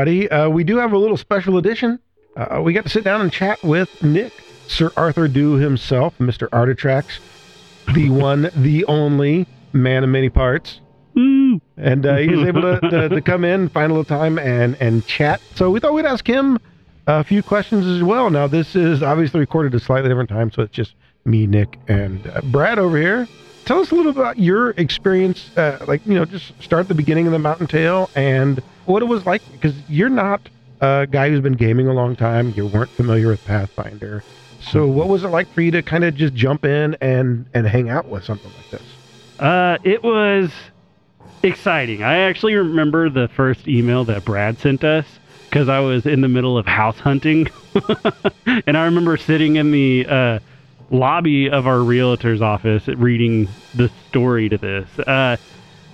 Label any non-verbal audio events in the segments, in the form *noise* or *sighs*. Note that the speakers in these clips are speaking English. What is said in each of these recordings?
everybody. Uh, we do have a little special edition. Uh, we got to sit down and chat with Nick, Sir Arthur Dew himself, Mr. Artitrax, the *laughs* one, the only man of many parts. Woo. And uh, he was able to, to, to *laughs* come in, find a little time, and, and chat. So we thought we'd ask him a few questions as well. Now, this is obviously recorded at a slightly different time, so it's just me, Nick, and uh, Brad over here. Tell us a little about your experience, uh, like, you know, just start at the beginning of the Mountain Tale and what it was like, because you're not a guy who's been gaming a long time. You weren't familiar with Pathfinder. So what was it like for you to kind of just jump in and, and hang out with something like this? Uh, it was exciting. I actually remember the first email that Brad sent us because I was in the middle of house hunting, *laughs* and I remember sitting in the uh, lobby of our realtor's office reading the story to this. Uh,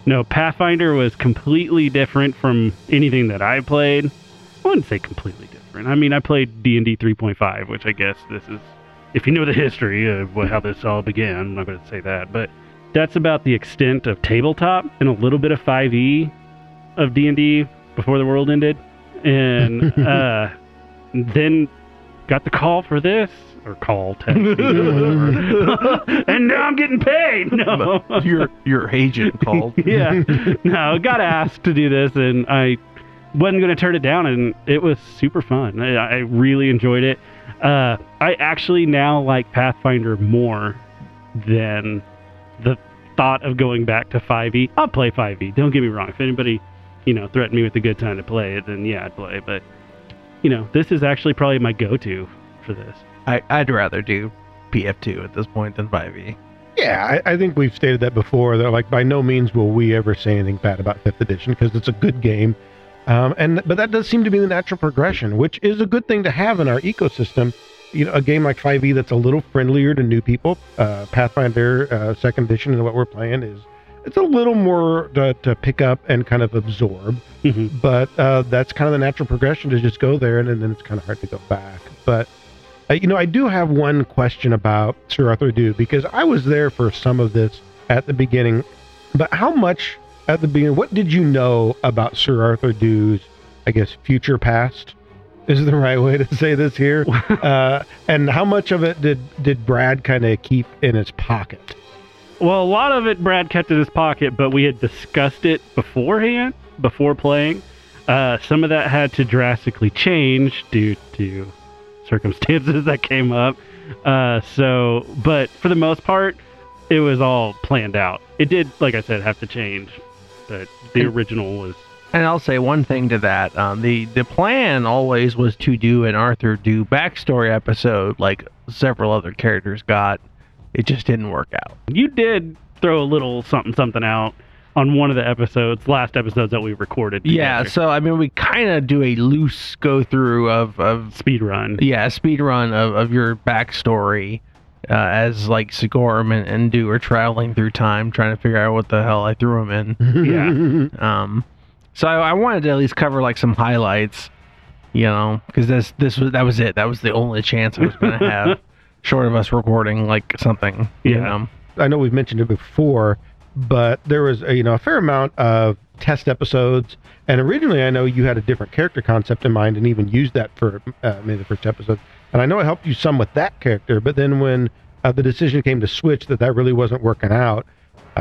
no, Pathfinder was completely different from anything that I played. I wouldn't say completely different. I mean, I played D and D 3.5, which I guess this is, if you know the history of how this all began. I'm not going to say that, but that's about the extent of tabletop and a little bit of 5e of D&D before the world ended and *laughs* uh, then got the call for this or call text *laughs* and now I'm getting paid no *laughs* your your agent called. *laughs* yeah no got asked to do this and I wasn't going to turn it down and it was super fun I, I really enjoyed it uh, I actually now like Pathfinder more than the thought of going back to 5e. I'll play 5e. Don't get me wrong. If anybody, you know, threatened me with a good time to play it, then yeah, I'd play. But you know, this is actually probably my go-to for this. I, I'd rather do PF2 at this point than 5e. Yeah, I, I think we've stated that before. That like by no means will we ever say anything bad about Fifth Edition because it's a good game, um, and but that does seem to be the natural progression, which is a good thing to have in our ecosystem. You know, a game like 5e that's a little friendlier to new people. Uh, Pathfinder uh, Second Edition and what we're playing is it's a little more to, to pick up and kind of absorb. Mhm. But uh, that's kind of the natural progression to just go there, and, then it's kind of hard to go back. But uh, you know, I do have one question about Sir Arthur Dew because I was there for some of this at the beginning. But how much at the beginning? What did you know about Sir Arthur Dew's, I guess, future past? Is the right way to say this here? *laughs* uh, and how much of it did did Brad kind of keep in his pocket? Well, a lot of it Brad kept in his pocket, but we had discussed it beforehand, before playing. Uh, some of that had to drastically change due to circumstances *laughs* that came up. Uh, so, but for the most part, it was all planned out. It did, like I said, have to change, but the And- original was And I'll say one thing to that: um, the the plan always was to do an Arthur Dew backstory episode, like several other characters got. It just didn't work out. You did throw a little something something out on one of the episodes, last episodes that we recorded. Yeah, so I mean, we kind of do a loose go through of of speed run. yeah speed run of, of your backstory uh, as like Sigorum and, and Dew are traveling through time, trying to figure out what the hell I threw him in. *laughs* Yeah. Um, so I, I wanted to at least cover like some highlights, you know, because this this was that was it. That was the only chance I was going *laughs* to have, short of us recording like something. You Yeah. know? I know we've mentioned it before, but there was a, you know a fair amount of test episodes, and originally I know you had a different character concept in mind and even used that for uh, maybe the first episode. And I know it helped you some with that character, but then when uh, the decision came to switch that that really wasn't working out,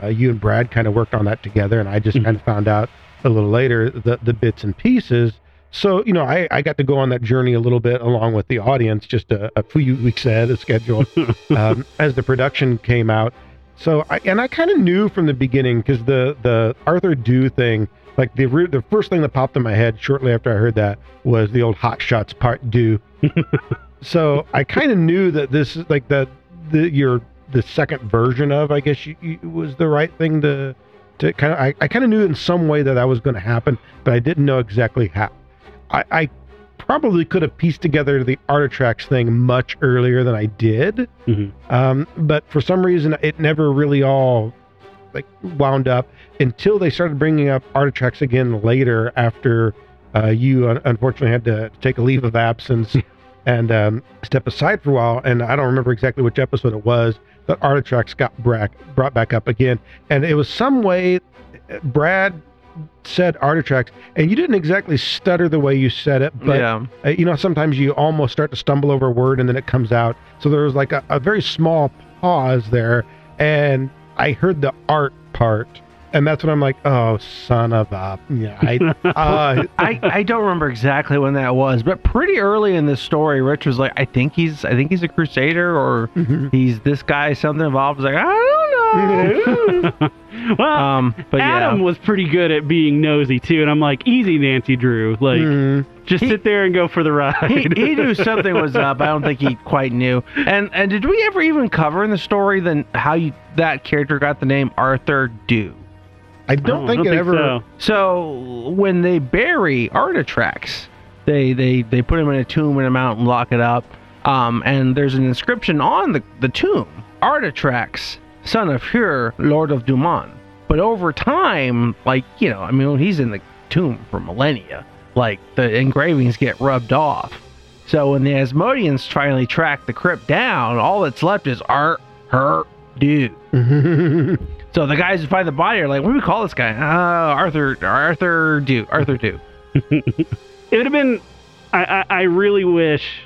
uh, you and Brad kind of worked on that together, and I just Mhm. kind of found out a little later the the bits and pieces. So you know, I, I got to go on that journey a little bit along with the audience, just a, a few weeks ahead of schedule *laughs* um, as the production came out. So I and I kind of knew from the beginning because the the Arthur Dew thing, like the re- the first thing that popped in my head shortly after I heard that was the old Hot Shots Part Deux. *laughs* so I kind of knew that this is like the the your the second version of I guess you, you was the right thing to to kind of I, I kind of knew in some way that that was going to happen, but I didn't know exactly how. I, I probably could have pieced together the Artitrax thing much earlier than I did. Mhm. Um, but for some reason, it never really all like wound up until they started bringing up Artitrax again later after uh, you un- unfortunately had to take a leave of absence *laughs* and um, step aside for a while. And I don't remember exactly which episode it was that Artitrax got bra- brought back up again. And it was some way Brad said Artitrax, and you didn't exactly stutter the way you said it, but yeah. uh, you know sometimes you almost start to stumble over a word and then it comes out. So there was like a, a very small pause there, and I heard the art part, and that's when I'm like, oh son of a yeah. I, *laughs* uh, I, I don't remember exactly when that was, but pretty early in the story, Rich was like, I think he's I think he's a crusader or he's this guy something involved. I was like, I don't. Well, um, but Adam yeah. was pretty good at being nosy too, and I'm like, easy, Nancy Drew. Like, mm, just He- sit there and go for the ride. he, he knew *laughs* something was up. I don't think he quite knew. And and did we ever even cover in the story then how you that character got the name Arthur Dew? I don't Oh, think it ever. so. So when they bury Artatrax, they they they put him in a tomb in a mountain, lock it up, um, and there's an inscription on the the tomb: Artatrax, son of Hur, Lord of Duman. But over time, like you know, I mean, he's in the tomb for millennia. Like the engravings get rubbed off. So when the Asmodeans finally track the crypt down, all that's left is Art, Her, Dew. *laughs* So the guys who find the body are like, "What do we call this guy?" Uh, Arthur, Arthur Dew, Arthur Dew. *laughs* It would have been. I, I, I really wish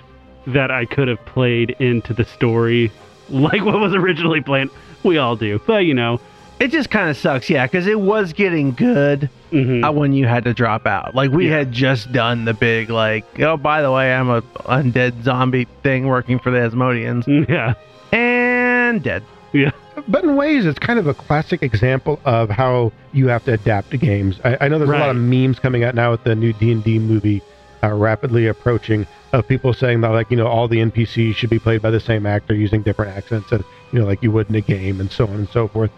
that I could have played into the story like what was originally planned. We all do, but you know. It just kind of sucks, yeah, because it was getting good mhm. uh, when you had to drop out. Like we Yeah. had just done the big, like, oh, by the way, I'm a undead zombie thing working for the Asmodeans, *laughs* yeah, and dead. Yeah. But in ways, it's kind of a classic example of how you have to adapt to games. I, I know there's a lot of memes coming out now with the new D and D movie uh, rapidly approaching of people saying that like you know all the NPCs should be played by the same actor using different accents and you know like you would in a game and so on and so forth.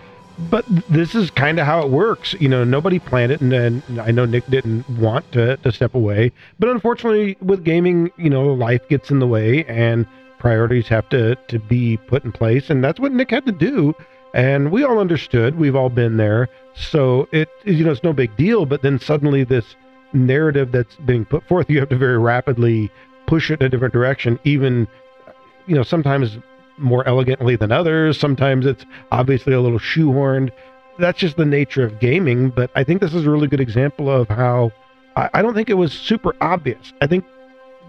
But this is kind of how it works. You know, nobody planned it, and then I know Nick didn't want to, to step away. But unfortunately, with gaming, you know, life gets in the way, and priorities have to to be put in place, and that's what Nick had to do. And we all understood. We've all been there, so it you know it's no big deal. But then suddenly this narrative that's being put forth, you have to very rapidly push it in a different direction. Even you know sometimes more elegantly than others. Sometimes it's obviously a little shoehorned. That's just the nature of gaming. But I think this is a really good example of how I, I don't think it was super obvious. I think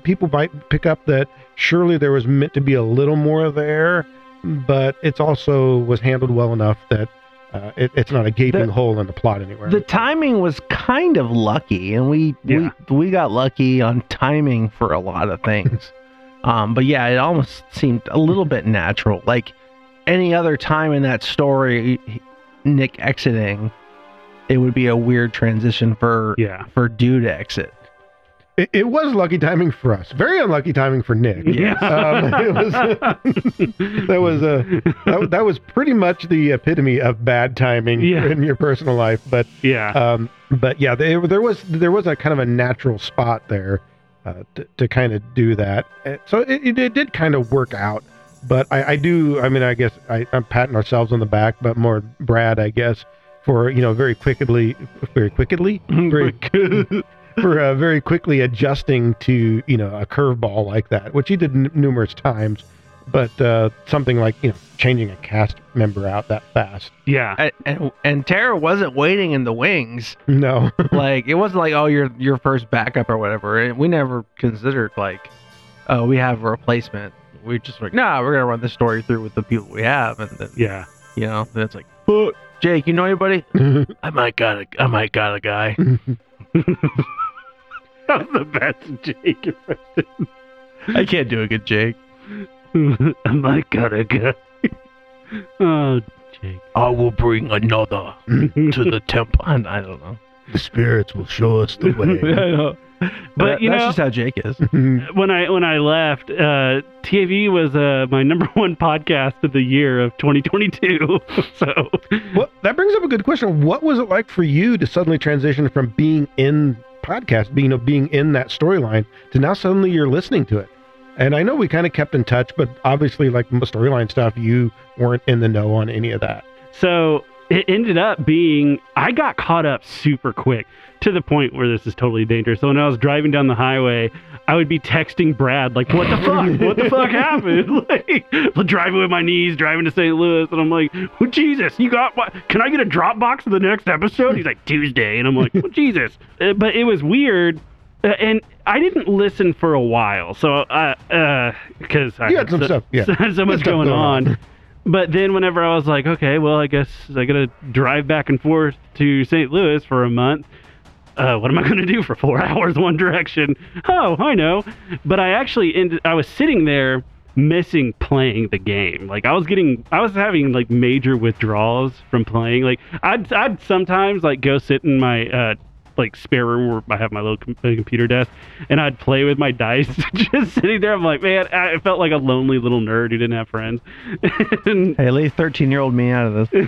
people might pick up that surely there was meant to be a little more there, but it's also was handled well enough that uh, it, it's not a gaping The- hole in the plot anywhere. The timing was kind of lucky, and we Yeah. we we got lucky on timing for a lot of things. *laughs* um, but yeah, it almost seemed a little bit natural. Like any other time in that story, Nick exiting, it would be a weird transition for yeah, for dude to exit. it, it was lucky timing for us. Very unlucky timing for Nick. Yeah. Um, it was *laughs* that was a that, that was pretty much the epitome of bad timing Yeah. in your personal life. But yeah. um, but yeah, they, there was there was a kind of a natural spot there uh, to, to kind of do that. So it, it, did kind of work out. But I, I do. I mean, I guess I, I'm patting ourselves on the back, but more Brad, I guess, for you know very quickly, very quickly, *clears throat* very *laughs* *laughs* for uh, very quickly adjusting to you know a curveball like that, which he did n- numerous times. But uh, something like you know changing a cast member out that fast, yeah. And, and and Tara wasn't waiting in the wings. no. *laughs* like it wasn't like oh you're your first backup or whatever. And we never considered like oh we have a replacement. We just like nah we're gonna run the story through with the people we have and then Yeah. you know then it's like "But, Jake you know anybody? *laughs* I might got a I might got a guy. *laughs* That was the best Jake impression. I can't do a good Jake. *laughs* I might gotta go. oh, Jake. I will bring another to the *laughs* temple. I, I don't know. the spirits will show us the *laughs* I know. But, That- you that's know- just how Jake is. When I when I left, uh, TV was uh, my number one podcast of the year of 2022. so well, that brings up a good question. What was it like for you to suddenly transition from being in podcast, being you know, being in that storyline, to now suddenly you're listening to it? And I know we kind of kept in touch, but obviously, like most storyline stuff, you weren't in the know on any of that. So it ended up being I got caught up super quick to the point where this is totally dangerous. So when I was driving down the highway, I would be texting Brad like, "What the fuck? *laughs* What the fuck happened?" *laughs* like driving with my knees, driving to St. Louis, and I'm like, oh, "Jesus, you got what? Can I get a Dropbox for the next episode?" He's like, "Tuesday," and I'm like, oh, *laughs* "Jesus," uh, but it was weird. Uh, and I didn't listen for a while, so uh, because I You had some so, stuff, yeah. *laughs* so, much stuff going going on. on. But then whenever I was like, okay, well, I guess I gotta drive back and forth to St. Louis for a month. Uh, what am I gonna do for four *laughs* hours one direction? Oh, I know. But I actually ended. I was sitting there missing playing the game. Like I was getting, I was having like major withdrawals from playing. Like I'd, I'd sometimes like go sit in my uh, like spare room where I have my little com- computer desk, and I'd play with my dice, *laughs* just sitting there. I'm like, man, I felt like a lonely little nerd who didn't have friends. *laughs* and Hey, leave 13 year old me out of this.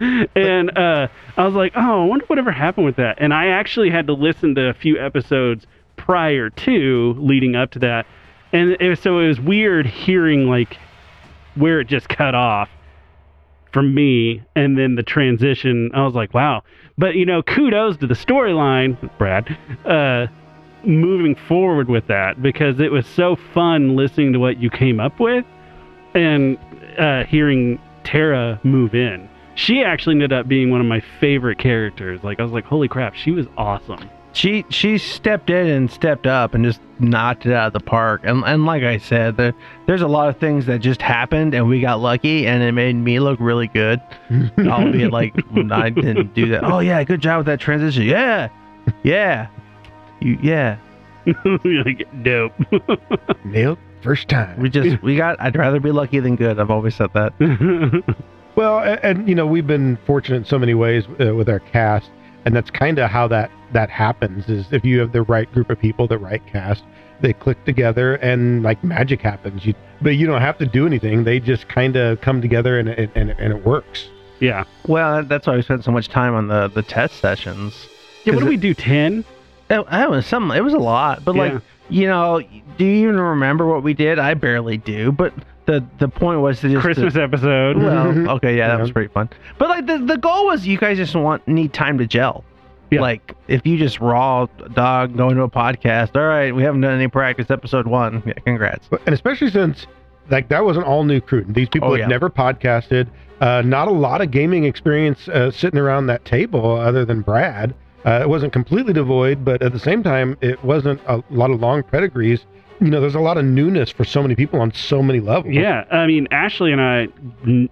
*laughs* and uh, I was like, oh, I wonder whatever happened with that. And I actually had to listen to a few episodes prior to leading up to that, and it was, so it was weird hearing like where it just cut off from me, and then the transition. I was like, wow. But you know, kudos to the storyline, Brad. Uh, moving forward with that because it was so fun listening to what you came up with and uh, hearing Tara move in. She actually ended up being one of my favorite characters. Like I was like, holy crap, she was awesome. She she stepped in and stepped up and just knocked it out of the park. And and like I said, there, there's a lot of things that just happened and we got lucky and it made me look really good. *laughs* Albeit like I didn't do that. Oh yeah, good job with that transition. Yeah, yeah, you yeah. *laughs* like dope. *laughs* Nailed first time. We just we got. I'd rather be lucky than good. I've always said that. Well, and, and you know we've been fortunate in so many ways uh, with our cast, and that's kind of how that that happens. Is if you have the right group of people, the right cast, they click together, and like magic happens. You, but you don't have to do anything; they just kind of come together, and it and, it- and it works. yeah. Well, that's why we spent so much time on the the test sessions. Yeah. What 'Cause do we do? Ten? It, it was some. It was a lot, but Yeah. like you know, do you even remember what we did? I barely do, but the the point was to just Christmas episode. well, *laughs* okay, yeah, that Yeah. was pretty fun. But like the the goal was you guys just want need time to gel. Yeah. Like if you just raw dog going to a podcast, all right, we haven't done any practice. Episode one, yeah, congrats. And especially since like that was an all new crew. These people Oh, had yeah. never podcasted. Uh, not a lot of gaming experience uh, sitting around that table, other than Brad. Uh, it wasn't completely devoid, but at the same time, it wasn't a lot of long pedigrees. You know, there's a lot of newness for so many people on so many levels. Yeah, I mean Ashley and I. n-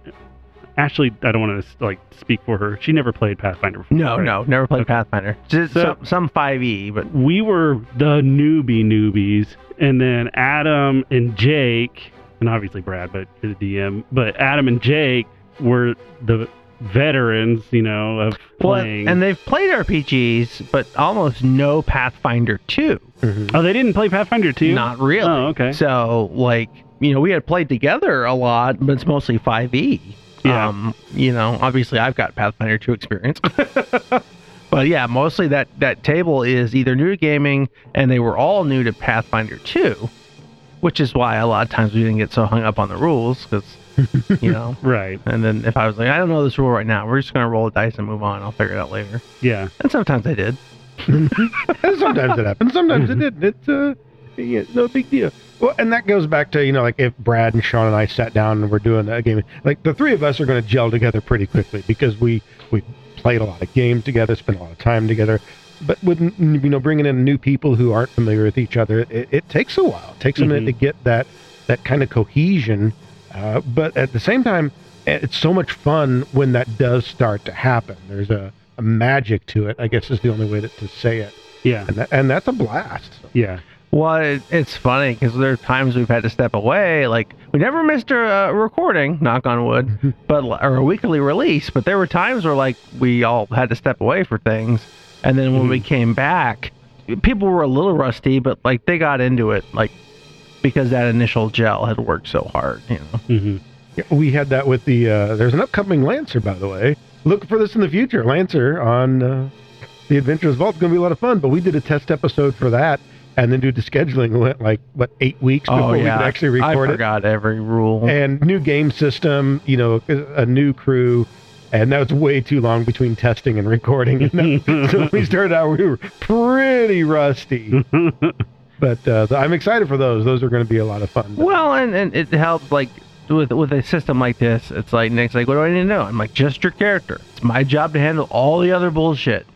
Ashley, I don't want to like speak for her. She never played Pathfinder before. No, right? no, never played Pathfinder. Just So- some some five E, but we were the newbie newbies, and then Adam and Jake, and obviously Brad, but the DM. But Adam and Jake were the veterans, you know, of well, playing. and they've played RPGs, but almost no Pathfinder two. Mhm. oh, they didn't play Pathfinder 2? Not really. Oh, okay. So like you know, we had played together a lot, but it's mostly five E. Yeah. Um, you know, obviously I've got Pathfinder 2 experience. *laughs* but yeah, mostly that that table is either new to gaming and they were all new to Pathfinder 2, which is why a lot of times we didn't get so hung up on the rules cuz you know, *laughs* Right. and then if I was like I don't know this rule right now, we're just going to roll a dice and move on. I'll figure it out later. Yeah. And sometimes I did. *laughs* And sometimes it happens. Sometimes it didn't. It's uh, yeah, no big deal. Well, and that goes back to you know, like if Brad and Sean and I sat down and we're doing a game, like the three of us are going to gel together pretty quickly because we we played a lot of games together, spent a lot of time together. But with you know, bringing in new people who aren't familiar with each other, it, it takes a while. It takes a minute Mhm. to get that that kind of cohesion. Uh, but at the same time, it's so much fun when that does start to happen. There's a, a magic to it. I guess is the only way to, to say it Yeah. and, that, and that's a blast. Yeah. Well, it, it's funny because there are times we've had to step away. Like we never missed a uh, recording, knock on wood, *laughs* but or a weekly release. But there were times where like we all had to step away for things, and then when we came back, people were a little rusty, but like they got into it, like because that initial gel had worked so hard. You know, hmm Yeah, We had that with the. Uh, there's an upcoming Lancer, by the way. Look for this in the future. Lancer on uh, the Adventurers Vault. It's going to be a lot of fun. But we did a test episode for that, and then due to scheduling, went like what eight weeks before we could actually Oh, I record it. forgot every rule. And new game system, you know, a new crew. and that was way too long between testing and recording. And *laughs* that- so when we started out, we were pretty rusty. *laughs* But uh, I'm excited for those. Those are going to be a lot of fun. Well, and, and it helps like with with a system like this. It's like Nick's like, what do I need to know? I'm like, just your character. It's my job to handle all the other bullshit.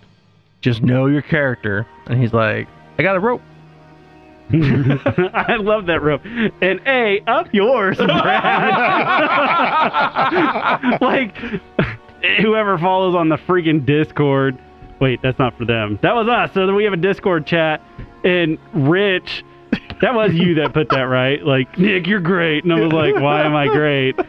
Just know your character. And he's like, I got a rope. *laughs* I love that rope. And A, up yours, Brad. *laughs* like, whoever follows on the freaking Discord. Wait, that's not for them. That was us. So then we have a Discord chat, and Rich, that was you that put that right. Like, Nick, you're great. And I was like, why am I great?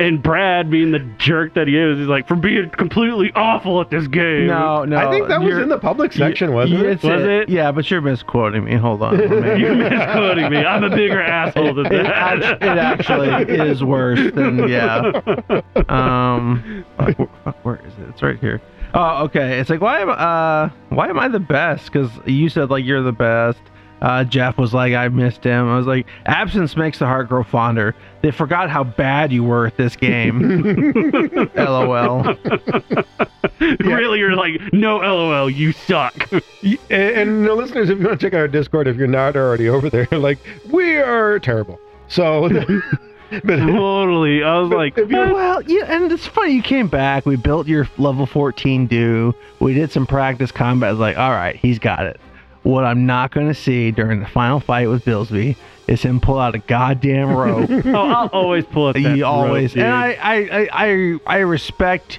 And Brad, being the jerk that he is, he's like, for being completely awful at this game. No, no. I think that was you're- in the public section, wasn't you- it? it's Was it? Yeah, but you're misquoting me. Hold on. Let me- *laughs* You're misquoting me. I'm a bigger asshole than it, that. act- it actually is worse than yeah. *laughs* Um, fuck, wh- fuck, where is it? It's right here. Oh, okay. It's like why am uh why am I the best? Because you said like you're the best. Uh, Jeff was like, I missed him. I was like, absence makes the heart grow fonder. They forgot how bad you were at this game. *laughs* LOL. *laughs* really, you're like, no, lol, you suck. Y- And, and the listeners, if you want to check out our Discord, if you're not already over there, *laughs* like we are terrible. So, but *laughs* totally. I was like, Well, yeah, and it's funny you came back. We built your level 14 Dew. We did some practice combat. I was like, all right, he's got it. What I'm not going to see during the final fight with Billsby is him pull out a goddamn *laughs* rope. oh, I'll always pull *laughs* that you always, rope, and I. I, I, I, respect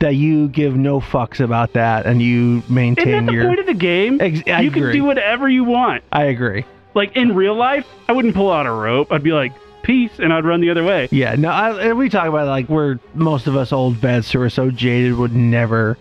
that you give no fucks about that and you maintain Isn't that the your. point of the game? Ex- you can do whatever you want. I agree. Like in real life, I wouldn't pull out a rope. I'd be like, peace, and I'd run the other way. Yeah, no, I, and we talk about like we're most of us old vets who are so jaded would never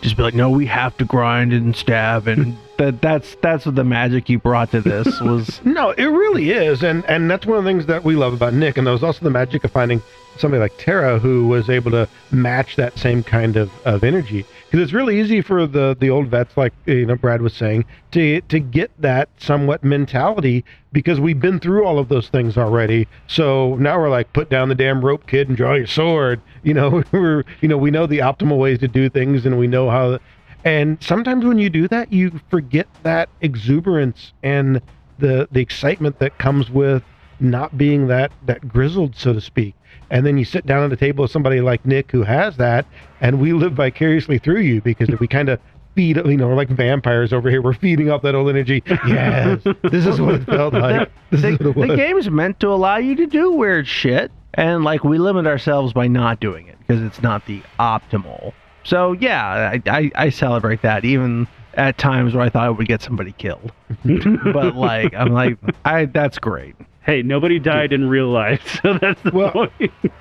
just be like, no, we have to grind and stab, and *laughs* that that's that's what the magic you brought to this *laughs* was. No, it really is, and and that's one of the things that we love about Nick, and that was also the magic of finding somebody like Tara who was able to match that same kind of, of energy. Because it's really easy for the the old vets, like you know Brad was saying, to to get that somewhat mentality because we've been through all of those things already. So now we're like, put down the damn rope, kid, and draw your sword. You know, *laughs* we're you know we know the optimal ways to do things, and we know how. And sometimes when you do that, you forget that exuberance and the the excitement that comes with not being that that grizzled, so to speak. And then you sit down at a table with somebody like Nick who has that, and we live vicariously through you because if we kind of feed, you know, we're like vampires over here. We're feeding off that old energy. *laughs* Yes, this is what it felt like. This the, is what it was. the game is meant to allow you to do weird shit, and like we limit ourselves by not doing it because it's not the optimal. So yeah, I, I I celebrate that even at times where I thought I would get somebody killed, *laughs* but like I'm like I that's great. Hey, nobody died in real life, *laughs* so that's the Well- point.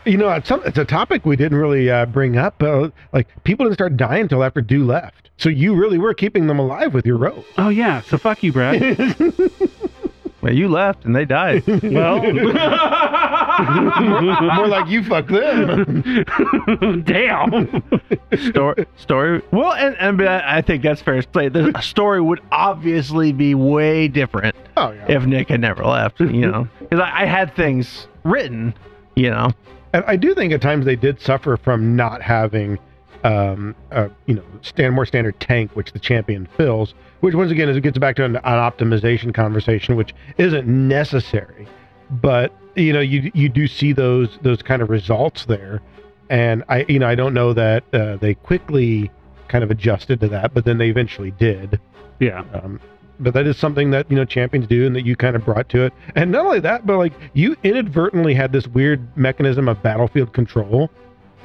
You know, it's, some, it's a topic we didn't really uh, bring up. Uh, like people didn't start dying until after Dew left. So you really were keeping them alive with your rope. Oh yeah, so fuck you, Brad. *laughs* Well, you left and they died. *laughs* well, *laughs* More like you fuck them. *laughs* damn. story story well and, and but i think that's fair to say the story would obviously be way different oh yeah. if nick had never left you know because I, I had things written you know And I do think at times they did suffer from not having, um, uh, you know, stand more standard tank, which the champion fills. Which once again, is it gets back to an, an optimization conversation, which isn't necessary, but you know, you you do see those those kind of results there, and I you know I don't know that uh, they quickly kind of adjusted to that, but then they eventually did. Yeah. Um, but that is something that you know champions do, and that you kind of brought to it. And not only that, but like you inadvertently had this weird mechanism of battlefield control,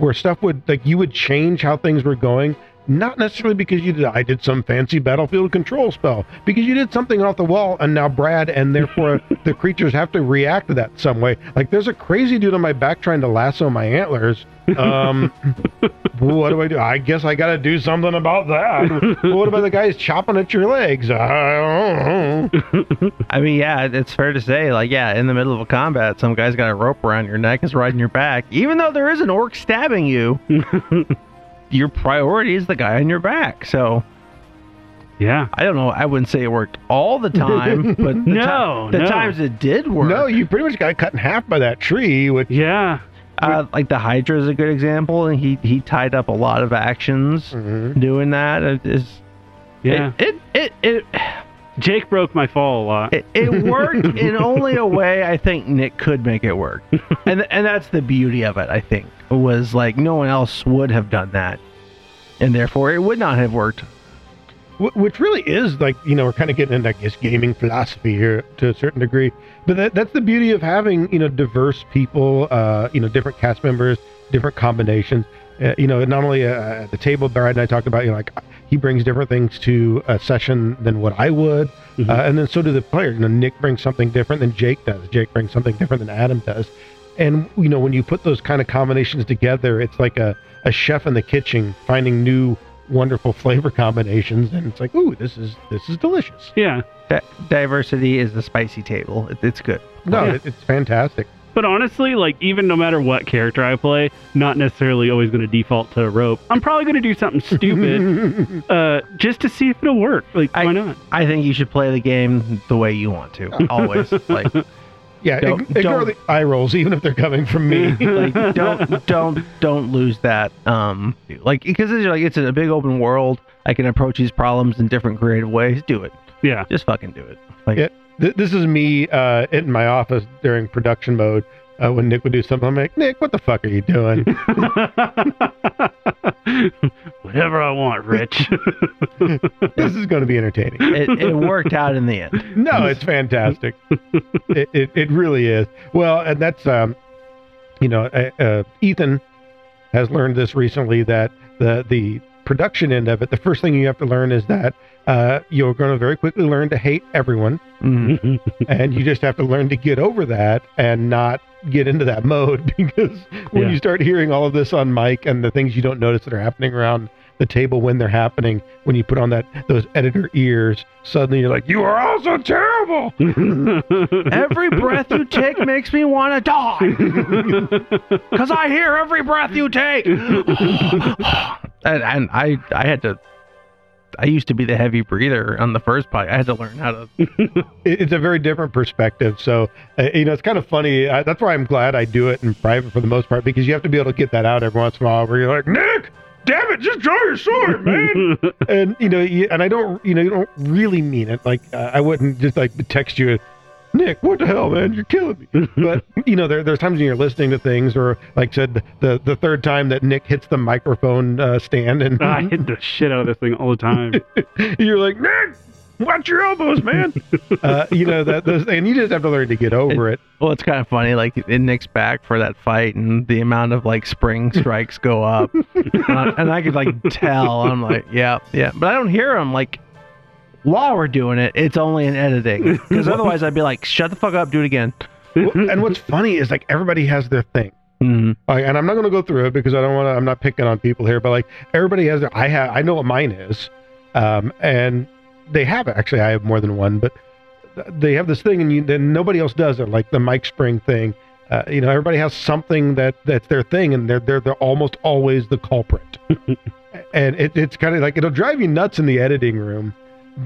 where stuff would like you would change how things were going, not necessarily because you did I did some fancy battlefield control spell, because you did something off the wall, and now Brad and therefore *laughs* the creatures have to react to that some way. Like there's a crazy dude on my back trying to lasso my antlers. Um, *laughs* what do I do? I guess I got to do something about that. What about the guys chopping at your legs? I don't know. *laughs* i mean yeah it's fair to say like yeah in the middle of a combat some guy's got a rope around your neck is riding your back even though there is an orc stabbing you your priority is the guy on your back so Yeah. i don't know i wouldn't say it worked all the time *laughs* but the, No, ti- the no. times it did work No, you pretty much got cut in half by that tree, which Yeah. Uh, like the Hydra is a good example, and he he tied up a lot of actions Mhm. doing that. It is Yeah. it it it. it Jake broke my fall a lot. It, it *laughs* worked in only a way I think Nick could make it work, and and that's the beauty of it. I think was like no one else would have done that, and therefore it would not have worked. Wh- which really is like you know we're kind of getting into I guess gaming philosophy here to a certain degree, but that, that's the beauty of having you know diverse people, uh, you know different cast members, different combinations. Uh, you know, not only uh, at the table, Brad and I talked about you know like he brings different things to a session than what I would, Mhm. uh, and then so do the players. You know, Nick brings something different than Jake does. Jake brings something different than Adam does. And you know, when you put those kind of combinations together, it's like a, a chef in the kitchen finding new wonderful flavor combinations and it's like ooh this is this is delicious Yeah. Di- diversity is the spicy table. It, it's good. no Yeah. it, it's fantastic But honestly, like even no matter what character I play, not necessarily always going to default to a rope. I'm probably going to do something stupid, *laughs* uh, just to see if it'll work. Like, I- why not? I think you should play the game the way you want to. *laughs* Always like yeah Don't- ig- ignore don't- the eye rolls even if they're coming from me *laughs* like don't don't don't lose that um like because it's like it's a big open world. I can approach these problems in different creative ways. Do it. Yeah. Just fucking do it. Like Yeah. Th- this is me uh, in my office during production mode uh, when Nick would do something. I'm like, Nick, what the fuck are you doing? *laughs* Whatever I want, Rich. *laughs* this is going to be entertaining. it, it worked out in the end. No, it's fantastic. *laughs* it, it it really is. Well, and that's um, you know, uh, uh, Ethan has learned this recently that the the production end of it, the first thing you have to learn is that uh, you're going to very quickly learn to hate everyone, Mhm. *laughs* and you just have to learn to get over that and not get into that mode *laughs* because when Yeah. you start hearing all of this on mic and the things you don't notice that are happening around the table when they're happening when you put on that those editor ears suddenly you're like you are all so terrible *laughs* Every breath you take makes me want to die. Cause I hear every breath you take. And, and I I had to I used to be the heavy breather on the first part. I had to learn how to *laughs* it's a very different perspective. So, uh, you know, it's kind of funny. I, that's why I'm glad I do it in private for the most part because you have to be able to get that out every once in a while where you're like, Nick, damn it, just draw your sword, *laughs* man. and, you know, you, and I don't, you know, you don't really mean it. Like, uh, I wouldn't just like text you, Nick, what the hell, man? You're killing me. *laughs* But, you know, there, there's times when you're listening to things or, like I said, the, the third time that Nick hits the microphone uh, stand and *laughs* I hit the shit out of this thing all the time. *laughs* you're like, Nick, watch your elbows, man. uh, you know that, those, and you just have to learn to get over it. Well, it's kind of funny, like in Nick's back for that fight, and the amount of like spring strikes go up, and, I, and I could like tell. I'm like, yeah, yeah, but I don't hear him like while we're doing it. It's only in editing, *laughs* because otherwise I'd be like, shut the fuck up, do it again. And what's funny is like everybody has their thing. Mhm. Like, and I'm not going to go through it because I don't want to. I'm not picking on people here, but like everybody has their. I have. I know what mine is, um, and they have it. Actually, I have more than one, but they have this thing, and you, then nobody else does it. Like the mic Spring thing. Uh, you know, everybody has something that that's their thing, and they're they're they're almost always the culprit. *laughs* and it, it's kind of like it'll drive you nuts in the editing room,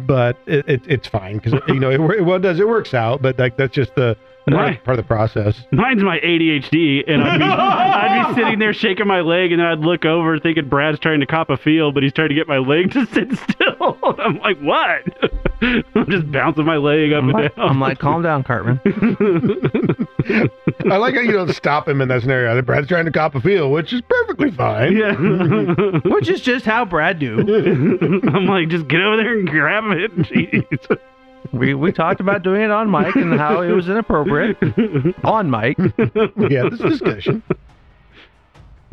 but it, it it's fine because you know it, wor- well it does it works out, but like that's just the part, Right. of, part of the process. Mine's my ADHD, and I'd be, I'd be *laughs* sitting there shaking my leg, and then I'd look over thinking Brad's trying to cop a feel, but he's trying to get my leg to sit still. *laughs* I'm like, what? *laughs* I'm just bouncing my leg up I'm, and like, down. I'm like, calm down, Cartman. I like how you don't stop him in that scenario. Brad's trying to cop a feel, which is perfectly fine. yeah. Which is just how Brad do. I'm like, just get over there and grab it. Jeez. We we talked about doing it on mic and how it was inappropriate on mic. *laughs* We had this discussion.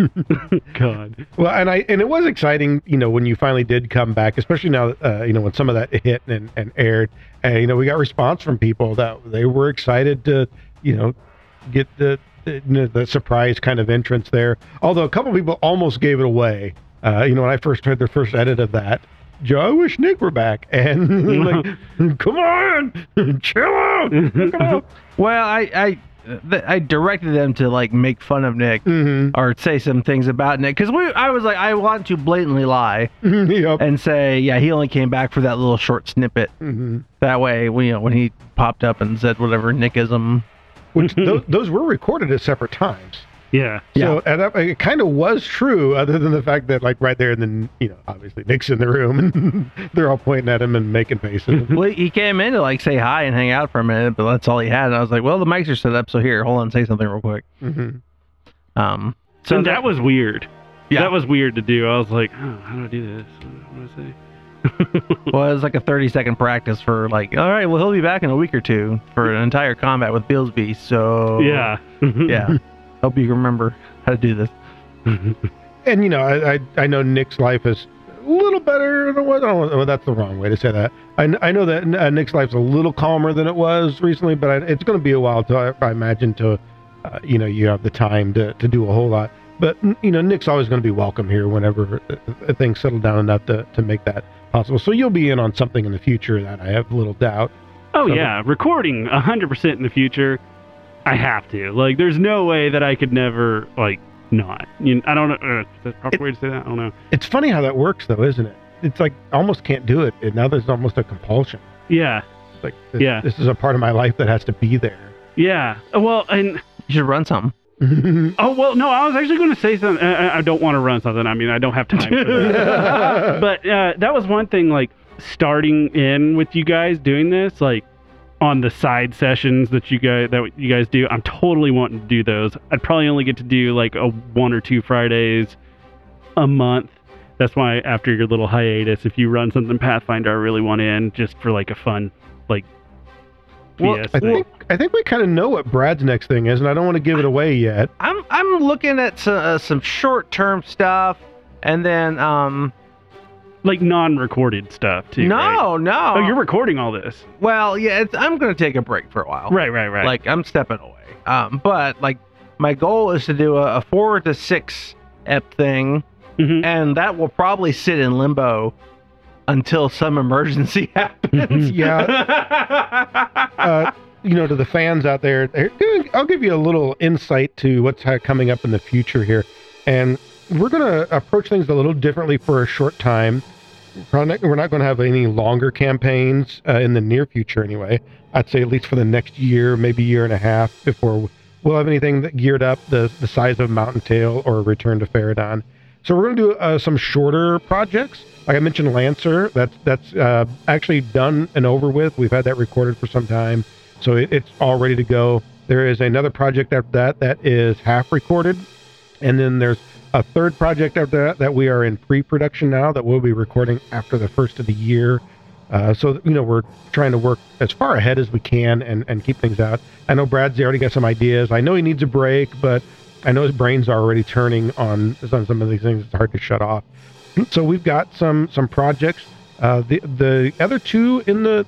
*laughs* God. Well, and I and it was exciting, you know, when you finally did come back, especially now, uh, you know, when some of that hit and, and aired, and you know, we got response from people that they were excited to, you know, get the the, you know, the surprise kind of entrance there. Although a couple people almost gave it away. Uh, you know, when I first heard the first edit of that, Joe, I wish Nick were back, *laughs* and like, *laughs* come on, chill out. *laughs* Well, I I I directed them to like make fun of Nick Mm-hmm. or say some things about Nick because we I was like I want to blatantly lie yep. and say yeah he only came back for that little short snippet. hmm That way, we, you know, when he popped up and said whatever Nickism. Which those, those were recorded at separate times. Yeah. So and that, it kind of was true, other than the fact that like right there, and then you know obviously Nick's in the room and *laughs* they're all pointing at him and making faces. *laughs* well, he came in to like say hi and hang out for a minute, but that's all he had. And I was like, well, the mics are set up, so here, hold on, say something real quick. hmm Um, So so that, was weird. Yeah. That was weird to do. I was like, oh, how do I do this? What do I say? *laughs* well, it was like a 30 second practice for like, all right, well, he'll be back in a week or two for an entire combat with Billsby. So yeah. yeah. Hope you remember how to do this. *laughs* And you know, I, I I know Nick's life is a little better than it was. Well, that's the wrong way to say that. I, I know that uh, Nick's life's a little calmer than it was recently, but I, it's going to be a while till I, I imagine to, uh, you know, you have the time to, to do a whole lot. But you know, Nick's always going to be welcome here whenever uh, uh, things settle down enough to, to make that possible. So you'll be in on something in the future that I have little doubt. Oh So- yeah, recording hundred percent in the future. I have to. Like, there's no way that I could never like not. You know, I don't know. Uh, the proper It- way to say that? I don't know. It's funny how that works, though, isn't it? It's like almost can't do it, and now there's almost a compulsion. Yeah. It's like this, Yeah. this is a part of my life that has to be there. Yeah. Well, and You should run something. *laughs* oh well, no, I was actually going to say something. Uh, I don't want to run something. I mean, I don't have time for that. *laughs* but uh, that was one thing. Like starting in with you guys doing this, like on the side sessions that you guys that you guys do, I'm totally wanting to do those. I'd probably only get to do like a one or two Fridays a month. That's why after your little hiatus, if you run something Pathfinder, I really want in just for like a fun like Well, PS I thing. think I think we kind of know what Brad's next thing is, and I don't want to give it away yet. I'm I'm looking at some, uh, some short term stuff, and then um like non-recorded stuff too. no right? no Oh, you're recording all this. well yeah it's, I'm gonna take a break for a while. Right, right, right. Like I'm stepping away. Um, but like my goal is to do a, a four to six ep thing, Mhm. and that will probably sit in limbo until some emergency *laughs* happens. Yeah, *laughs* uh, you know, to the fans out there, I'll give you a little insight to what's coming up in the future here, and we're gonna approach things a little differently for a short time. We're not going to have any longer campaigns uh, in the near future, anyway. I'd say at least for the next year, maybe year and a half, before we'll have anything that geared up the the size of Mountain Tale or Return to Faradon. So we're going to do uh, some shorter projects. Like I mentioned, Lancer. That's that's uh, actually done and over with. We've had that recorded for some time, so it, it's all ready to go. There is another project after that that is half recorded, and then there's a third project after that that we are in pre-production now that we'll be recording after the first of the year. Uh, so you know we're trying to work as far ahead as we can and and keep things out. I know Brad's already got some ideas. I know he needs a break, but I know his brain's are already turning on on some of these things. It's hard to shut off. So we've got some some projects. Uh, the the other two in the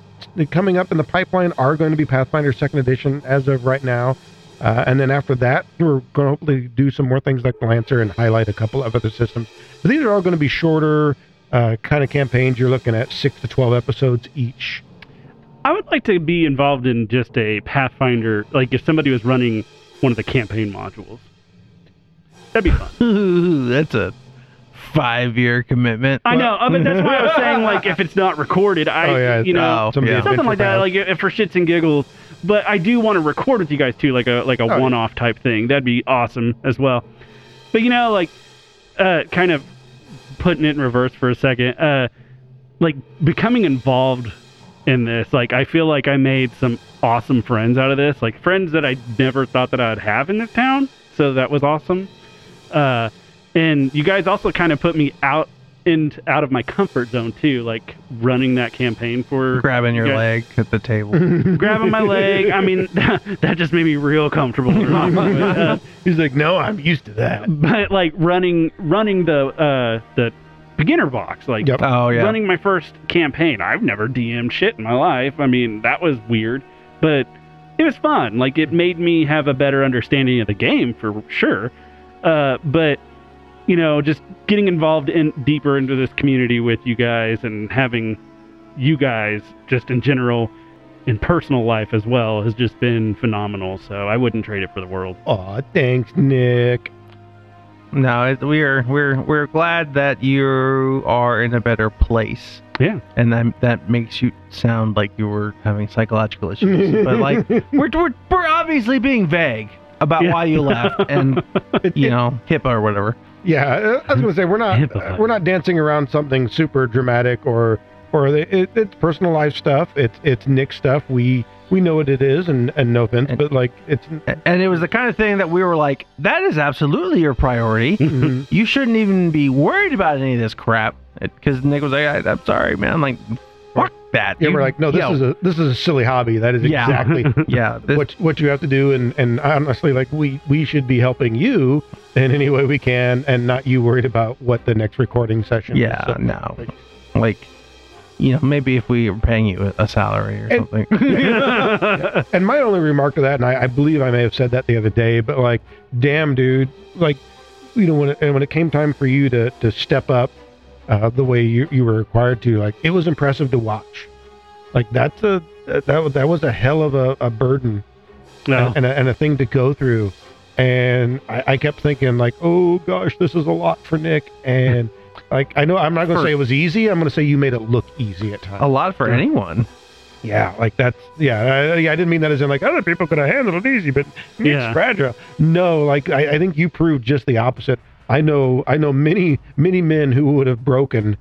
coming up in the pipeline are going to be Pathfinder Second Edition as of right now. Uh, and then after that, we're going to hopefully do some more things like Lancer and highlight a couple of other systems. But these are all going to be shorter uh, kind of campaigns. You're looking at six to twelve episodes each. I would like to be involved in just a Pathfinder, like if somebody was running one of the campaign modules. That'd be fun. *laughs* That's a five year commitment. I know, uh, but that's why I was saying, like, *laughs* if it's not recorded, I, Oh, yeah, you know, Oh, Some of the yeah. something like that, like if for shits and giggles. But I do want to record with you guys too, like a like a Oh, yeah. one-off type thing. That'd be awesome as well. But you know, like, uh, kind of putting it in reverse for a second, uh, like becoming involved in this. Like, I feel like I made some awesome friends out of this, like friends that I never thought that I'd have in this town. So that was awesome. Uh, and you guys also kind of put me out in out of my comfort zone too, like running that campaign for grabbing your Yeah. leg at the table. *laughs* grabbing my leg. I mean, *laughs* that just made me real comfortable. *laughs* Uh, He's like, no, I'm used to that. but like running running the uh, the beginner box, like Yep. oh yeah. running my first campaign. I've never DM'd shit in my life. I mean, that was weird, but it was fun. Like it made me have a better understanding of the game for sure. Uh, but you know, just getting involved in deeper into this community with you guys and having you guys just in general in personal life as well has just been phenomenal. So I wouldn't trade it for the world. Aw, thanks, Nick. No, it, we're we're we're glad that you are in a better place, Yeah. and that that makes you sound like you were having psychological issues. *laughs* but like we're, we're we're obviously being vague about Yeah. why you left and *laughs* you know HIPAA or whatever. Yeah, I was gonna say we're not we're not dancing around something super dramatic or or the, it, it's personal life stuff. It's it's Nick stuff. We we know what it is, and and no offense, And- but like it's And it was the kind of thing that we were like, that is absolutely your priority. *laughs* Mhm. You shouldn't even be worried about any of this crap. Because Nick was like, I, I'm sorry, man. I'm like, fuck that. yeah. You- We're like, no, this yo, is a this is a silly hobby. That is Yeah. exactly *laughs* yeah. This, what what you have to do, and and honestly, like we we should be helping you in any way we can, and not you worried about what the next recording session. yeah, is. So, no. like- Like, you know, maybe if we were paying you a, a salary or And- something. *laughs* *laughs* And my only remark to that, and I, I believe I may have said that the other day, but like, damn, dude, like, you know, when it, and when it came time for you to to step up uh, the way you, you were required to, like, it was impressive to watch. Like that's a that that was, that was a hell of a, a burden no. and, and, a, and a thing to go through. And I, I kept thinking like, oh gosh, this is a lot for Nick. And like, I know I'm not going to say it was easy. I'm going to say you made it look easy at times. a lot for anyone. Yeah, like that's yeah. I, yeah, I didn't mean that as in like other people could have handled it easy, but Nick's Yeah. fragile. No, like I, I think you proved just the opposite. I know I know many many men who would have broken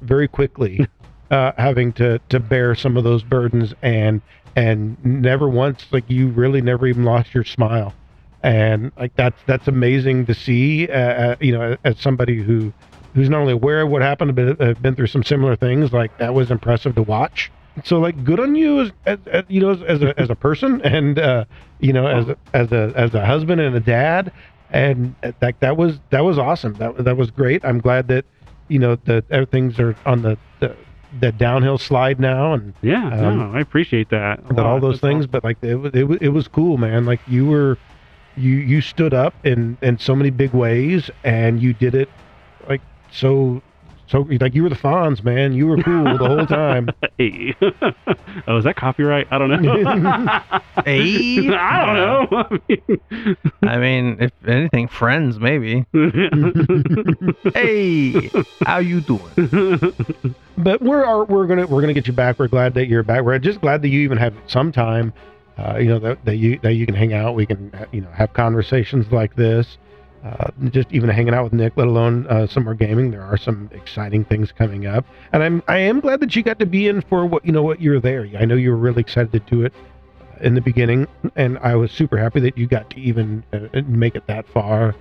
very quickly, *laughs* uh, having to to bear some of those burdens and and never once like you really never even lost your smile, and like that's that's amazing to see. Uh, uh, you know, as somebody who who's not only aware of what happened but have been through some similar things, like that was impressive to watch. So like good on you as, as, as you know as, as a as a person *laughs* and uh you know as a, as a as a husband and a dad. And that that was that was awesome. That that was great. I'm glad that you know that everything's are on the the, the downhill slide now and yeah, um, no, I appreciate that. that all those things but like it it it was cool man. Like you were you you stood up in in so many big ways and you did it like so so like you were the Fonz man you were cool the whole time *laughs* Hey. *laughs* oh, is that copyright? I don't know. *laughs* Hey, I don't know. I mean, if anything, friends maybe. Hey, how you doing? but we're are, we're gonna we're gonna get you back. We're glad that you're back. We're just glad that you even have some time. Uh, you know that, that you that you can hang out. We can uh, you know have conversations like this. Uh, just even hanging out with Nick, let alone uh, some more gaming. There are some exciting things coming up, and I'm I am glad that you got to be in for what you know what you're there. I know you were really excited to do it in the beginning, and I was super happy that you got to even uh, make it that far.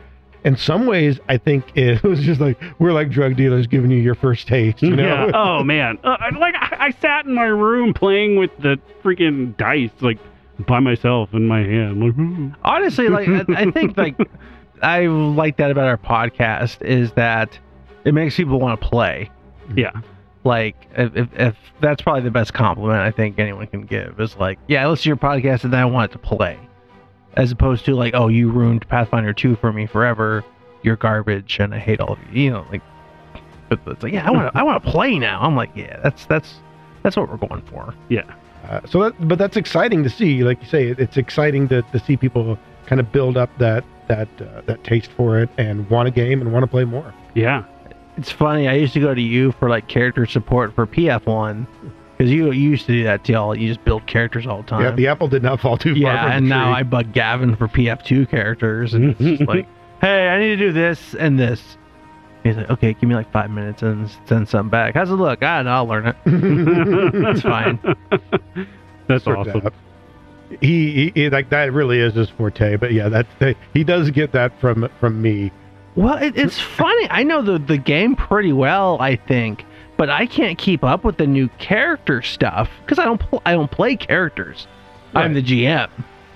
In some ways, I think *laughs* it was just like we're like drug dealers giving you your first taste. You know? Yeah. Oh man. Uh, like I, I sat in my room playing with the freaking dice, like by myself in my hand. Like, hmm. Honestly, like I, I think *laughs* like I like that about our podcast is that it makes people want to play. yeah. Like if, if, if that's probably the best compliment I think anyone can give is like, yeah, I listen to your podcast and then I want it to play, as opposed to like, oh, you ruined Pathfinder two for me forever. You're garbage and I hate all of you. You know, like, but it's like, yeah, I want to I want to play now. I'm like, yeah, that's that's that's what we're going for. Uh, so that, but that's exciting to see. Like you say, it's exciting to, to see people kind of build up that that uh, that taste for it and want a game and want to play more. Yeah. It's funny. I used to go to you for like character support for PF1 because you, you used to do that too. You just build characters all the time. Yeah, the apple did not fall too far. Yeah, from the and now tree. I bug Gavin for PF2 characters, and it's just *laughs* like, hey, I need to do this and this. He's like, okay, give me like five minutes and send something back. How's it look? Ah, I don't know, I'll learn it. *laughs* It's fine. *laughs* That's Worked awesome. out. He, he, he like that really is his forte. But yeah, that's that, he does get that from from me. Well, it, it's funny. I know the the game pretty well, I think, but I can't keep up with the new character stuff because I don't pl- I don't play characters. I'm the GM,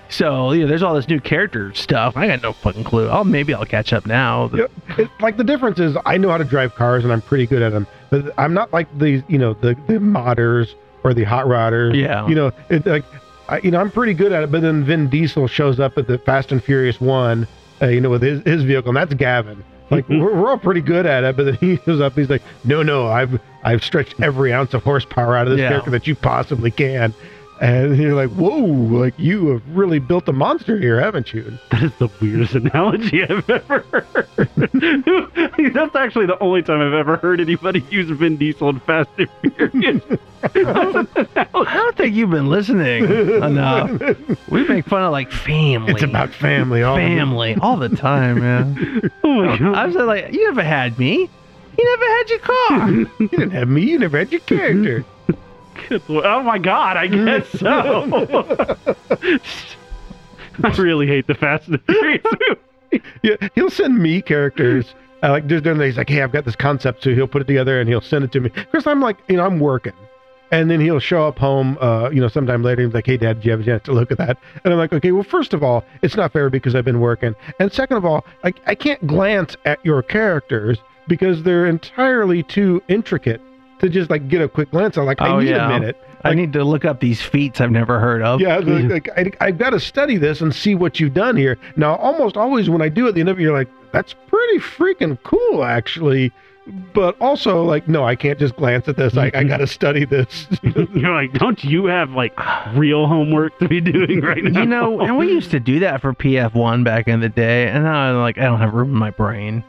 so you know, there's all this new character stuff. I got no fucking clue. Oh, maybe I'll catch up now. Yeah, it, like the difference is I know how to drive cars and I'm pretty good at them, but I'm not like these, you know, the the modders or the hot rodders. Yeah. You know, it like, I, you know, I'm pretty good at it, but then Vin Diesel shows up at the Fast and Furious one, uh, you know, with his, his vehicle, and that's Gavin. Like we're, we're all pretty good at it, but then he shows up, he's like, no, no, I've I've stretched every ounce of horsepower out of this Yeah. character that you possibly can. And you're like, whoa, like you have really built a monster here, haven't you? That is the weirdest *laughs* analogy I've ever heard. *laughs* That's actually the only time I've ever heard anybody *laughs* use Vin Diesel in Fast and Furious. I don't think you've been listening enough. We make fun of like family. It's about family. All family all the time, man. oh my god. I was like, you never had me. You never had your car. You didn't have me. You never had your character. Oh my god, I guess *laughs* so. *laughs* I really hate the Fast and Furious *laughs* yeah, he'll send me characters. Uh, like just doing, he's like, hey, I've got this concept, so he'll put it together and he'll send it to me. Because I'm like, you know, I'm working, and then he'll show up home, uh, you know, sometime later. And he's like, hey, Dad, did you have a chance to look at that? And I'm like, okay, well, first of all, it's not fair because I've been working, and second of all, I I can't glance at your characters because they're entirely too intricate to just like get a quick glance. I'm like, I Oh, need yeah. a minute. I need to look up these feats I've never heard of. Yeah, like, *laughs* like, I, I've got to study this and see what you've done here. Now, almost always when I do at the end of it, you're like, that's pretty freaking cool, actually. But also, like, no, I can't just glance at this. I, I got to *laughs* study this. *laughs* You're like, don't you have like real homework to be doing right now? You know, and we used to do that for PF1 back in the day, and now I'm like, I don't have room in my brain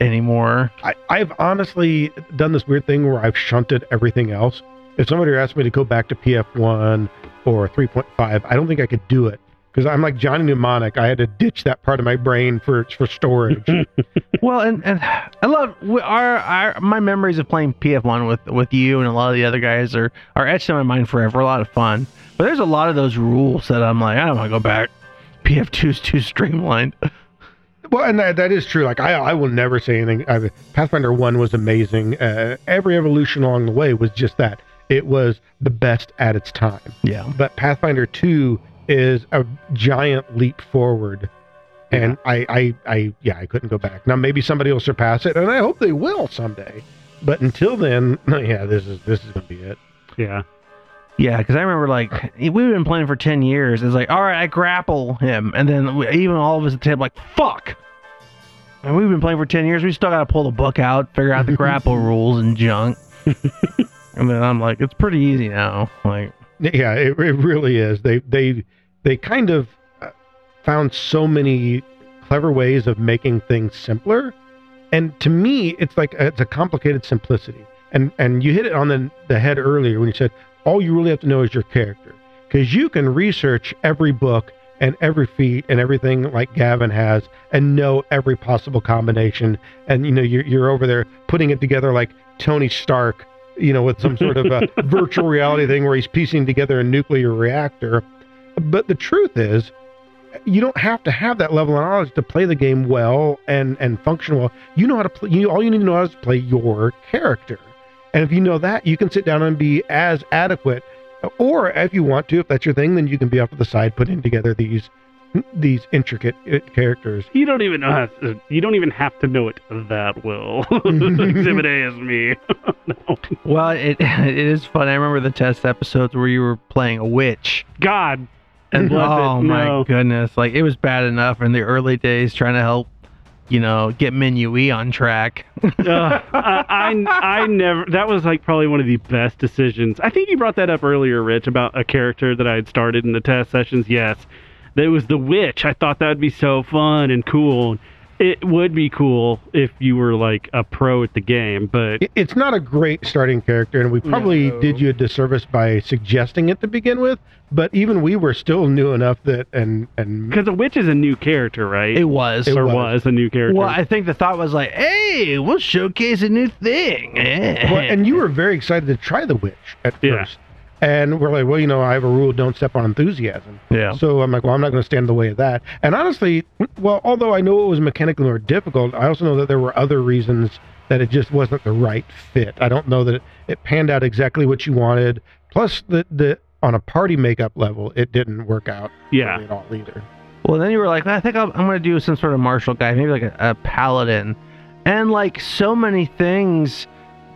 anymore. I, I've honestly done this weird thing where I've shunted everything else. If somebody asked me to go back to PF1 or 3.5, I don't think I could do it. Because I'm like Johnny Mnemonic. I had to ditch that part of my brain for for storage. *laughs* Well, and, and I love our, our my memories of playing PF1 with with you and a lot of the other guys are are etched in my mind forever. A lot of fun, but there's a lot of those rules that I'm like, I don't want to go back. PF2 is too streamlined. Well, and that, that is true. Like I, I will never say anything. I, Pathfinder One was amazing. Uh, every evolution along the way was just that. It was the best at its time. Yeah. But Pathfinder Two is a giant leap forward, and I, I, I, yeah, I couldn't go back. Now maybe somebody will surpass it, and I hope they will someday. But until then, *laughs* yeah, this is this is gonna be it. Yeah. Yeah, because I remember like we've been playing for ten years. It's like, all right, I grapple him, and then we, even all of us at the table like, fuck. And we've been playing for ten years. We still got to pull the book out, figure out the *laughs* grapple rules and junk. *laughs* and then I'm like, it's pretty easy now. Like, Yeah, it, it really is. They they they kind of uh, found so many clever ways of making things simpler, and to me, it's like a, it's a complicated simplicity. And and you hit it on the the head earlier when you said all you really have to know is your character, because you can research every book and every feat and everything like Gavin has, and know every possible combination. And you know you're you're over there putting it together like Tony Stark you know, with some sort of a *laughs* virtual reality thing where he's piecing together a nuclear reactor. But the truth is, you don't have to have that level of knowledge to play the game well and and function well. You know how to play. You all you need to know how to play your character, and if you know that, you can sit down and be as adequate. Or if you want to, if that's your thing, then you can be off to the side putting together these these intricate uh, characters. You don't even know how to, you don't even have to know it that well. *laughs* Exhibit A is me. *laughs* no. well, it *laughs* it is fun. I remember the test episodes where you were playing a witch. God. And Love it. oh my goodness, like it was bad enough in the early days trying to help, you know, get Minui on track. *laughs* Uh, I, I never. That was like probably one of the best decisions. I think you brought that up earlier, Rich, about a character that I had started in the test sessions. Yes, that was the witch. I thought that would be so fun and cool. It would be cool if you were like a pro at the game, but It's not a great starting character, and we probably No. did you a disservice by suggesting it to begin with. But even we were still new enough that, and and because a witch is a new character, right? It was. It or was. was. a new character. well, I think the thought was like, "Hey, we'll showcase a new thing." well, and you *laughs* were very excited to try the witch at Yeah. first, and we're like, well, you know, I have a rule: don't step on enthusiasm. yeah. So I'm like, well, I'm not going to stand in the way of that. And honestly, well, although I know it was mechanically more difficult, I also know that there were other reasons that it just wasn't the right fit. I don't know that it, it panned out exactly what you wanted. Plus, the the on a party makeup level, it didn't work out yeah. really at all either. Well, then you were like, I think I'm, I'm going to do some sort of martial guy, maybe like a, a paladin. And like so many things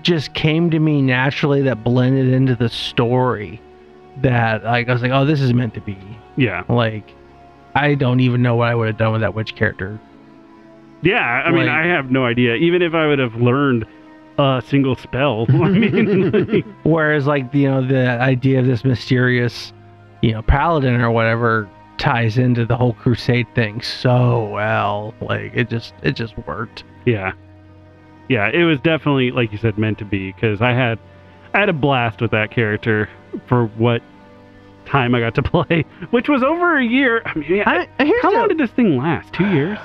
just came to me naturally that blended into the story that like I was like, oh, this is meant to be. Yeah. Like, I don't even know what I would have done with that witch character. Yeah, I mean, I have no idea. Even if I would have learned a single spell. *laughs* I mean, like, *laughs* Whereas, like you know, the idea of this mysterious, you know, paladin or whatever ties into the whole crusade thing so well. Like it just it just worked. yeah, yeah, it was definitely like you said meant to be because I had I had a blast with that character for what time I got to *laughs* play, which was over a year. I mean, yeah, I, how the- long did this thing last? Two years?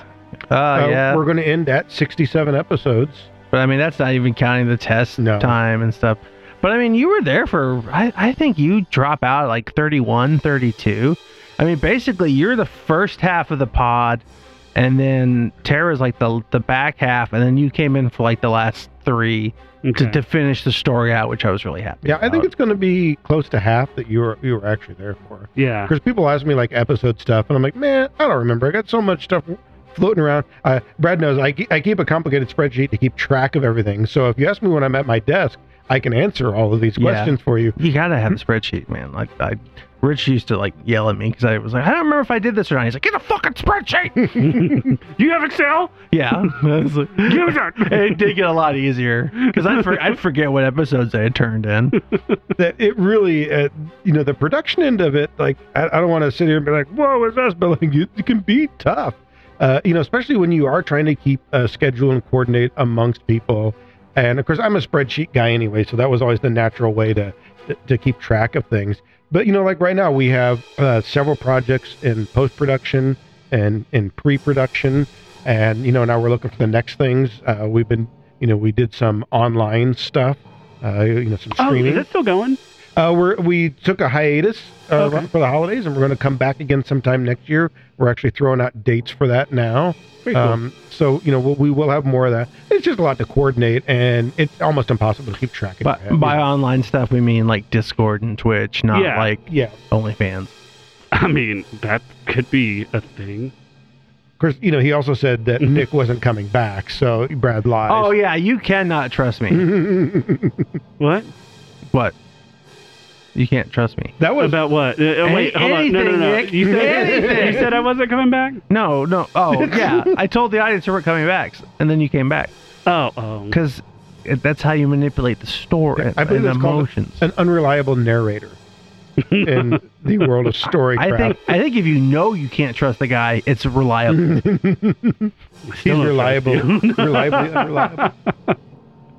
Oh Uh, yeah, We're going to end at 67 episodes. but I mean that's not even counting the test No. time and stuff. But I mean, you were there for I, I think you drop out at like 31, 32. I mean, basically you're the first half of the pod, and then Tara's like the the back half, and then you came in for like the last three Okay. to, to finish the story out, which I was really happy. Yeah, I think it's going to be close to half that you were you were actually there for. yeah. Because people ask me like episode stuff, and I'm like, man, I don't remember. I got so much stuff floating around. Uh, Brad knows I, I keep a complicated spreadsheet to keep track of everything. So if you ask me when I'm at my desk, I can answer all of these Yeah. questions for you. You gotta have a spreadsheet, man. Like I, Rich used to like yell at me because I was like, I don't remember if I did this or not. He's like, get a fucking spreadsheet. *laughs* you have Excel? yeah, *laughs* I like, Give that. *laughs* it did get a lot easier because I'd, for, I'd forget what episodes I had turned in. That it really, uh, you know, the production end of it. Like I, I don't want to sit here and be like, whoa, is this? But like, it, it can be tough. Uh, you know, especially when you are trying to keep a schedule and coordinate amongst people. And of course, I'm a spreadsheet guy anyway, so that was always the natural way to to keep track of things. But you know, like right now, we have uh, several projects in post production and in pre production, and you know, now we're looking for the next things. Uh, we've been, you know, we did some online stuff, uh, you know, some streaming. Oh, streaming. is it still going? Uh, we're, we took a hiatus uh, Okay. for the holidays, and we're going to come back again sometime next year. We're actually throwing out dates for that now. Cool. Um, so you know we'll, we will have more of that. It's just a lot to coordinate, and it's almost impossible to keep track of. But it. by online stuff, we mean like Discord and Twitch, not Yeah. like yeah, OnlyFans. I mean, that could be a thing. of course, you know he also said that *laughs* Nick wasn't coming back, so Brad lies. Oh yeah, you cannot trust me. *laughs* What? what? You can't trust me. that was About what? Uh, uh, wait, hold on. No, no, anything, no. Nick. You said, Anything. you said I wasn't coming back? No, no. Oh *laughs* yeah, I told the audience you weren't coming back, and then you came back Oh, oh. because that's how you manipulate the story I and, believe and it's called emotions. an unreliable narrator in the world of storycraft. *laughs* I think I think if you know you can't trust the guy, it's reliable. *laughs* He's Still reliable, reliably unreliable.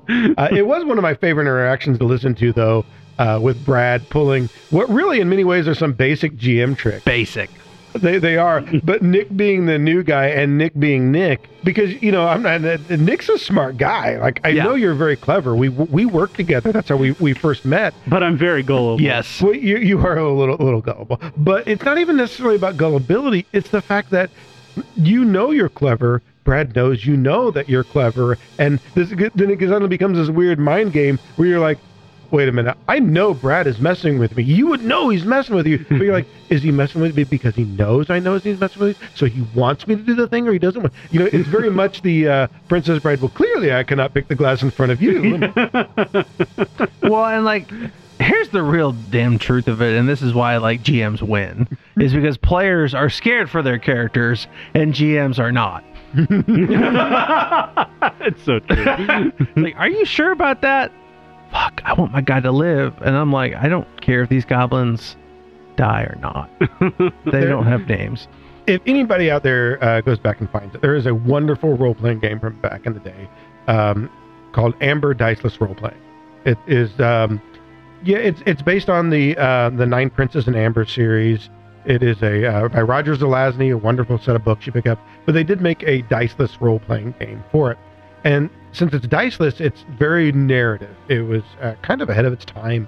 Uh, it was one of my favorite interactions to listen to, though, uh, with Brad pulling what really, in many ways, are some basic GM tricks. Basic. They they are, *laughs* but Nick being the new guy and Nick being Nick, because you know I'm not. Nick's a smart guy. Like I Yeah. know you're very clever. We we worked together. That's how we we first met. But I'm very gullible. Yes. Well, you you are a little little gullible, but it's not even necessarily about gullibility. It's the fact that you know you're clever. Brad knows you know that you're clever, and this then it suddenly becomes this weird mind game where you're like, "Wait a minute, I know Brad is messing with me. You would know he's messing with you, *laughs* but you're like, is he messing with me because he knows I know he's messing with me, so he wants me to do the thing, or he doesn't want? You know, it's very much the uh, Princess Bride. Well, clearly I cannot pick the glass in front of you. *laughs* well, and like, here's the real damn truth of it, and this is why like GMs win, is because players are scared for their characters and GMs are not. *laughs* it's so true. like, are you sure about that? Fuck, I want my guy to live, and I'm like, I don't care if these goblins die or not. *laughs* they don't have names. if anybody out there uh, goes back and finds it, there is a wonderful role playing game from back in the day um, called Amber Diceless Role Playing. It is, um, yeah, it's it's based on the uh, the Nine Princes and Amber series. It is a uh, by Roger Zelazny, a wonderful set of books you pick up. But they did make a diceless role playing game for it, and since it's diceless, it's very narrative. It was uh, kind of ahead of its time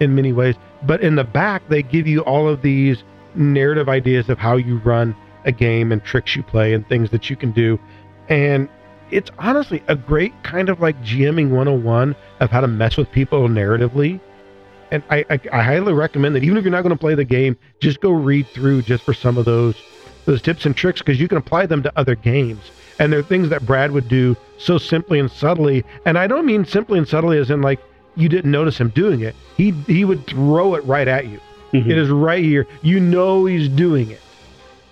in many ways. But in the back, they give you all of these narrative ideas of how you run a game and tricks you play and things that you can do. And it's honestly a great kind of like GMing 101 of how to mess with people narratively. And I, I, I highly recommend that even if you're not going to play the game, just go read through just for some of those those tips and tricks because you can apply them to other games. And they're things that Brad would do so simply and subtly. And I don't mean simply and subtly as in like you didn't notice him doing it. He he would throw it right at you. Mhm. It is right here. You know he's doing it.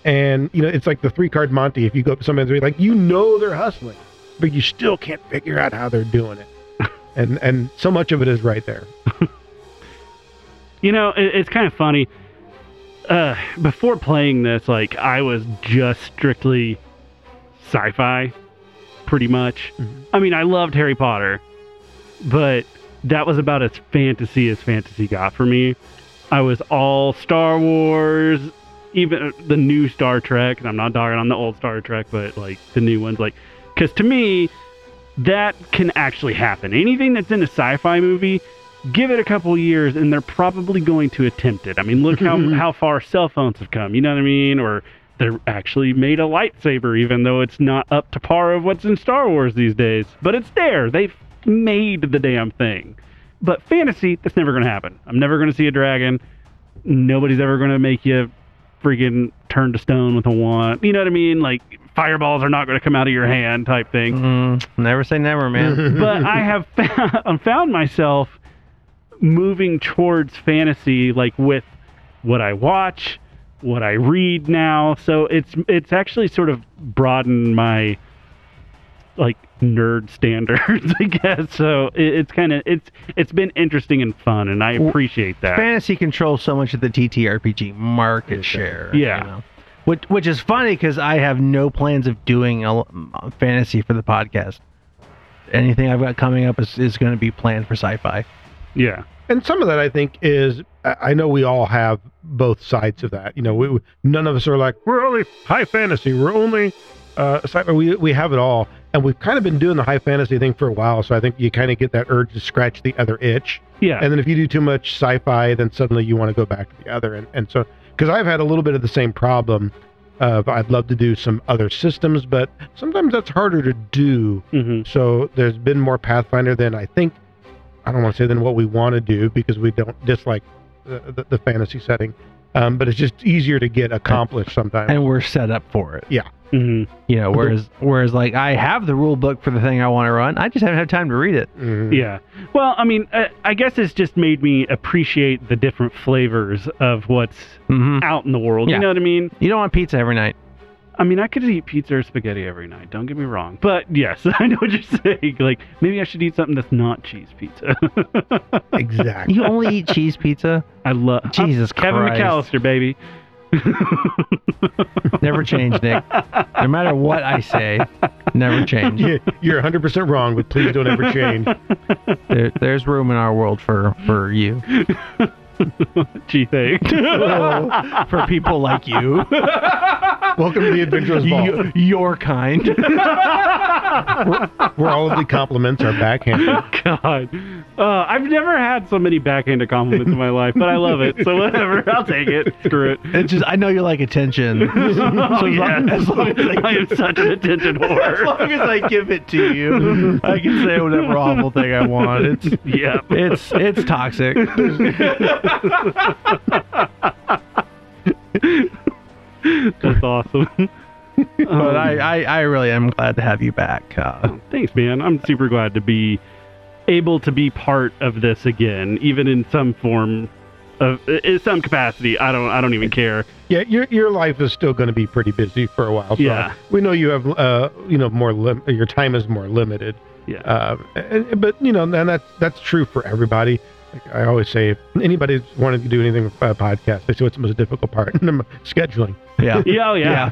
And you know, it's like the three card Monty. If you go up to somebody like you know they're hustling, but you still can't figure out how they're doing it. *laughs* and and so much of it is right there. *laughs* You know, it, it's kind of funny. Uh, before playing this, like I was just strictly sci-fi, pretty much. Mhm. I mean, I loved Harry Potter, but that was about as fantasy as fantasy got for me. I was all Star Wars, even the new Star Trek. And I'm not dogging on the old Star Trek, but like the new ones, like because to me, that can actually happen. Anything that's in a sci-fi movie, give it a couple years, and they're probably going to attempt it. I mean, look how *laughs* how far cell phones have come. You know what I mean? Or they're actually made a lightsaber, even though it's not up to par of what's in Star Wars these days. But it's there. They've made the damn thing. But fantasy, that's never going to happen. I'm never going to see a dragon. Nobody's ever going to make you freaking turn to stone with a wand. You know what I mean? Like fireballs are not going to come out of your hand, type thing Mm, never say never, man. *laughs* but I have *laughs* found, found myself moving towards fantasy, like with what I watch, what I read now. So it's it's actually sort of broadened my like nerd standards, *laughs* I guess. So it, it's kind of it's it's been interesting and fun, and I appreciate that. Fantasy controls so much of the TTRPG market share. Yeah. you know? Which, which is funny because I have no plans of doing a, a fantasy for the podcast. Anything I've got coming up is, is going to be planned for sci-fi. yeah, and some of that I think is I know we all have both sides of that. You know, we, none of us are like we're only high fantasy. We're only uh. We we have it all, and we've kind of been doing the high fantasy thing for a while. So I think you kind of get that urge to scratch the other itch. yeah, And then if you do too much sci-fi, then suddenly you want to go back to the other. And and so because I've had a little bit of the same problem. Of I'd love to do some other systems, but sometimes that's harder to do. hmm So there's been more Pathfinder than I think. I don't want to say than what we want to do because we don't dislike the, the, the fantasy setting, um, but it's just easier to get accomplished sometimes. And we're set up for it. hmm You know, whereas whereas like I have the rule book for the thing I want to run, I just haven't had time to read it. Mhm. Yeah. Well, I mean, I, I guess it's just made me appreciate the different flavors of what's hmm out in the world. Yeah. You know what I mean? You don't want pizza every night. I mean, I could eat pizza or spaghetti every night. Don't get me wrong. But yes, *laughs* I know what you're saying. Like, maybe I should eat something that's not cheese pizza. *laughs* Exactly. You only eat cheese pizza. I love Jesus Kevin Christ. McAllister, baby. *laughs* Never change, Nick. No matter what I say, never change. Yeah, You're 100% wrong, but please don't ever change. There, there's room in our world for for you, Gee, thanks. for people like you, Welcome to the Adventurers Vault, Y- your kind. *laughs* where all of the compliments are backhanded. God. Uh, I've never had so many backhanded compliments in my life, but I love it. So whatever. I'll take it. Screw it. It's just I know you like attention. *laughs* Oh, as long- yes. as long as I- I am such an attention *laughs* whore. As long as I give it to you, I can say whatever awful thing I want. It's yeah. it's it's toxic. That's awesome. *laughs* But I, I, I really am glad to have you back. Uh, Thanks, man. I'm super glad to be able to be part of this again, even in some form of in some capacity. I don't I don't even care. Yeah, your your life is still going to be pretty busy for a while. So Yeah. we know you have, uh, you know, more lim- your time is more limited. Yeah. Uh, but you know, and that's that's true for everybody. Like I always say, if anybody's wanting to do anything with a podcast, they say what's the most difficult part? *laughs* Scheduling. yeah. *laughs* yeah, oh, yeah.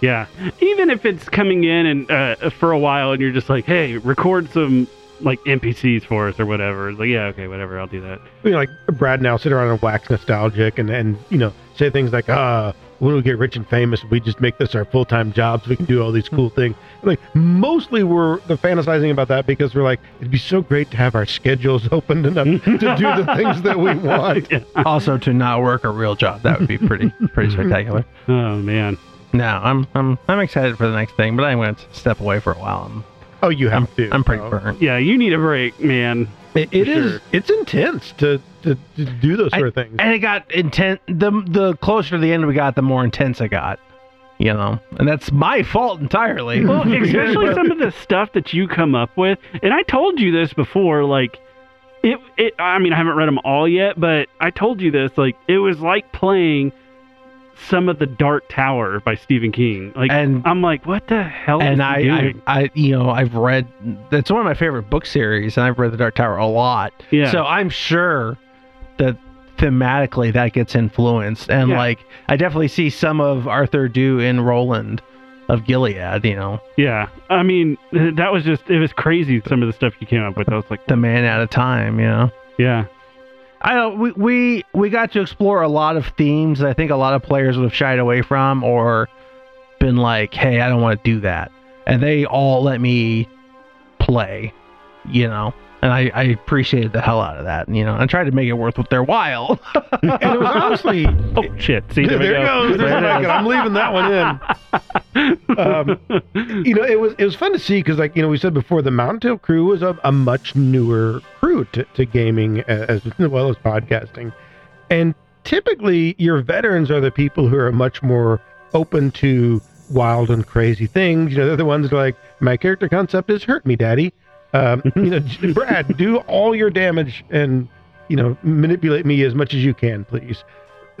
Yeah. Even if it's coming in and uh, for a while and you're just like, "Hey, record some like NPCs for us or whatever." It's like, "Yeah, okay, whatever. I'll do that." You know, like Brad now sit around and wax nostalgic and and you know say things like, ah. When we get rich and famous, we just make this our full time job so we can do all these cool mm-hmm. things. Like mostly we're the fantasizing about that because we're like, it'd be so great to have our schedules *laughs* opened enough to do the *laughs* things that we want. Also, to not work a real job, that would be pretty *laughs* pretty spectacular. Oh man. No, I'm I'm I'm excited for the next thing, but I'm going to step away for a while. I'm Oh, you have I'm, to. I'm pretty Oh. burnt. Yeah, you need a break, man. It, it is. sure. It's intense to, to to do those sort of things. And it got intense. The the closer to the end we got, the more intense it got. You know, and that's my fault entirely. Well, *laughs* especially some of the stuff that you come up with. And I told you this before, like it it I mean, I haven't read them all yet, but I told you this, like it was like playing some of the Dark Tower by Stephen King. Like, And- I'm like, what the hell? and is I, he I, doing? I, you know, I've read. That's one of my favorite book series, and I've read The Dark Tower a lot. yeah. So I'm sure that thematically that gets influenced, and Yeah. like I definitely see some of Arthur Dew in Roland of Gilead. You know, yeah. I mean, that was just it was crazy. Some of the stuff you came up with. I was like, the man out of time. You know. yeah, I don't. We, we we got to explore a lot of themes that I think a lot of players would have shied away from or been like, "Hey, I don't want to do that," and they all let me play, you know. And I, I appreciated the hell out of that, you know. I tried to make it worth their while. *laughs* and it was honestly Oh shit! See, there, there, it go. goes. There it I'm leaving that one in. Um, you know, it was it was fun to see because, like you know, we said before, the Mountain Tale crew was a, a much newer crew to, to gaming as, as well as podcasting, and typically your veterans are the people who are much more open to wild and crazy things. You know, they're the ones like, my character concept is hurt me, daddy. Um, *laughs* you know, Brad, do all your damage and you know manipulate me as much as you can, please.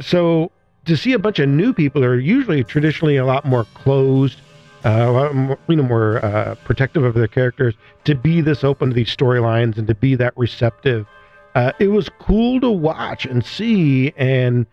So to see a bunch of new people who are usually traditionally a lot more closed, uh, a lot more, you know, more uh, protective of their characters, to be this open to these storylines and to be that receptive, uh, it was cool to watch and see and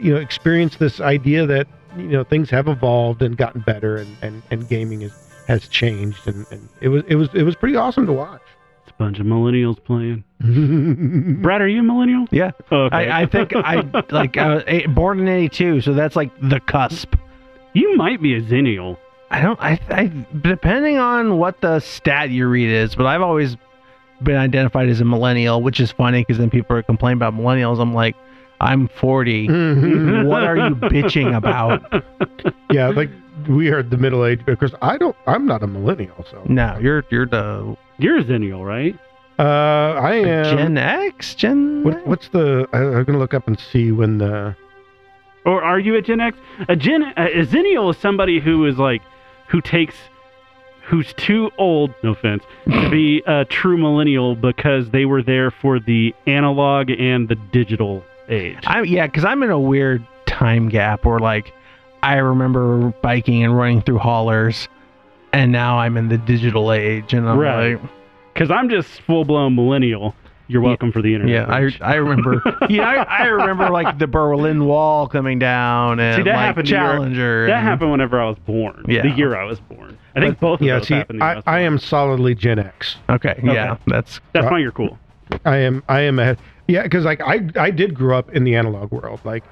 you know experience this idea that you know things have evolved and gotten better and and, and gaming is has changed and, and it was it was it was pretty awesome to watch. It's a bunch of millennials playing. *laughs* Brad, are you a millennial? yeah, Oh, okay. I, I think I *laughs* like I was eh, born in '82, so that's like the cusp. you might be a Xennial. I don't. I, I depending on what the stat you read is, but I've always been identified as a millennial, which is funny because then people are complaining about millennials. I'm like, I'm 40. Mhm. *laughs* what are you bitching about? yeah, like we are the middle age because I don't I'm not a millennial, so No, you're you're the You're a Xennial, right? uh I am Gen X, Gen. what, what's the I, I'm gonna look up and see when the Or are you a Gen X? A Gen a Xennial is somebody who is like who takes who's too old, no offense, to be *laughs* a true millennial because they were there for the analog and the digital age. I yeah, because I'm in a weird time gap where like I remember biking and running through haulers, and now I'm in the digital age, and I'm Right. like, Because I'm just full blown millennial. You're Yeah. welcome for the internet. yeah, I I remember *laughs* yeah I, I remember like the Berlin Wall coming down and See, that like happened to your- Challenger. that and- happened whenever I was born. Yeah. The year I was born. I think both of yeah those see happened. the year I, I am solidly Gen X. Okay, yeah, that's That's uh, why you're cool. I am I am a yeah because like I I did grow up in the analog world like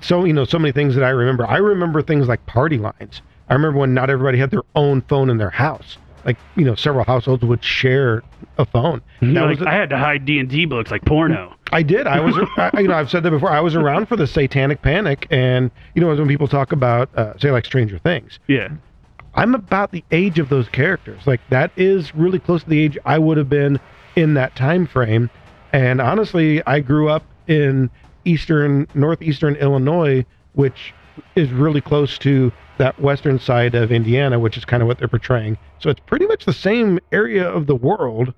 so you know so many things that I remember I remember things like party lines I remember when not everybody had their own phone in their house like you know several households would share a phone that Like, was I had to hide D and D books like porno. I did. I was, *laughs* I, you know, I've said that before. I was around for the Satanic Panic, and you know, when people talk about, uh, say, like Stranger Things, Yeah. I'm about the age of those characters. Like that is really close to the age I would have been in that time frame. And honestly, I grew up in eastern, northeastern Illinois, which is really close to that western side of Indiana, which is kind of what they're portraying. So it's pretty much the same area of the world.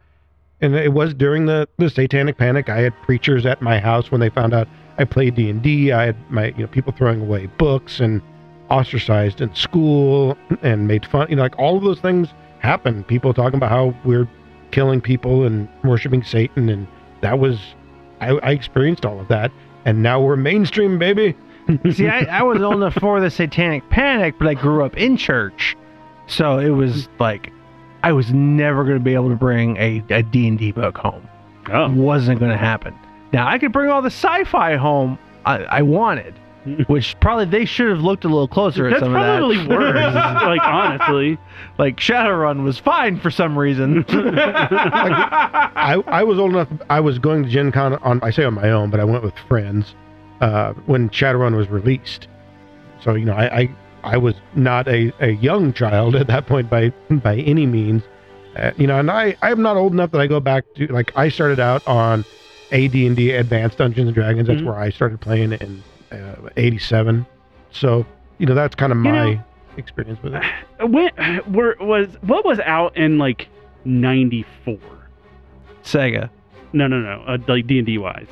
And it was during the, the Satanic Panic. I had preachers at my house when they found out I played D and D. I had my you know people throwing away books and ostracized in school and made fun. You know, like all of those things happened. People talking about how we're killing people and worshiping Satan, and that was I, I experienced all of that. And now we're mainstream, baby. *laughs* See, I, I was old enough for the Satanic Panic, but I grew up in church, so it was like I was never going to be able to bring a a D and D book home. Oh. wasn't going to happen. Now I could bring all the sci-fi home I, I wanted, *laughs* which probably they should have looked a little closer at some of that. probably worse. *laughs* like honestly. like Shadowrun was fine for some reason. *laughs* I, I was old enough. I was going to Gen Con on, I say on my own, but I went with friends uh, when Shadowrun was released. So, you know, I, I, I was not a, a young child at that point by, by any means. Uh, you know, and I, I'm not old enough that I go back to, like, I started out on AD&D Advanced Dungeons and Dragons. That's Mhm. where I started playing in uh, 87. So, you know, that's kind of You my know- experience with it. *sighs* When *sighs* were was what was out in like '94? Sega. No, no, no. Uh, like D and D wise.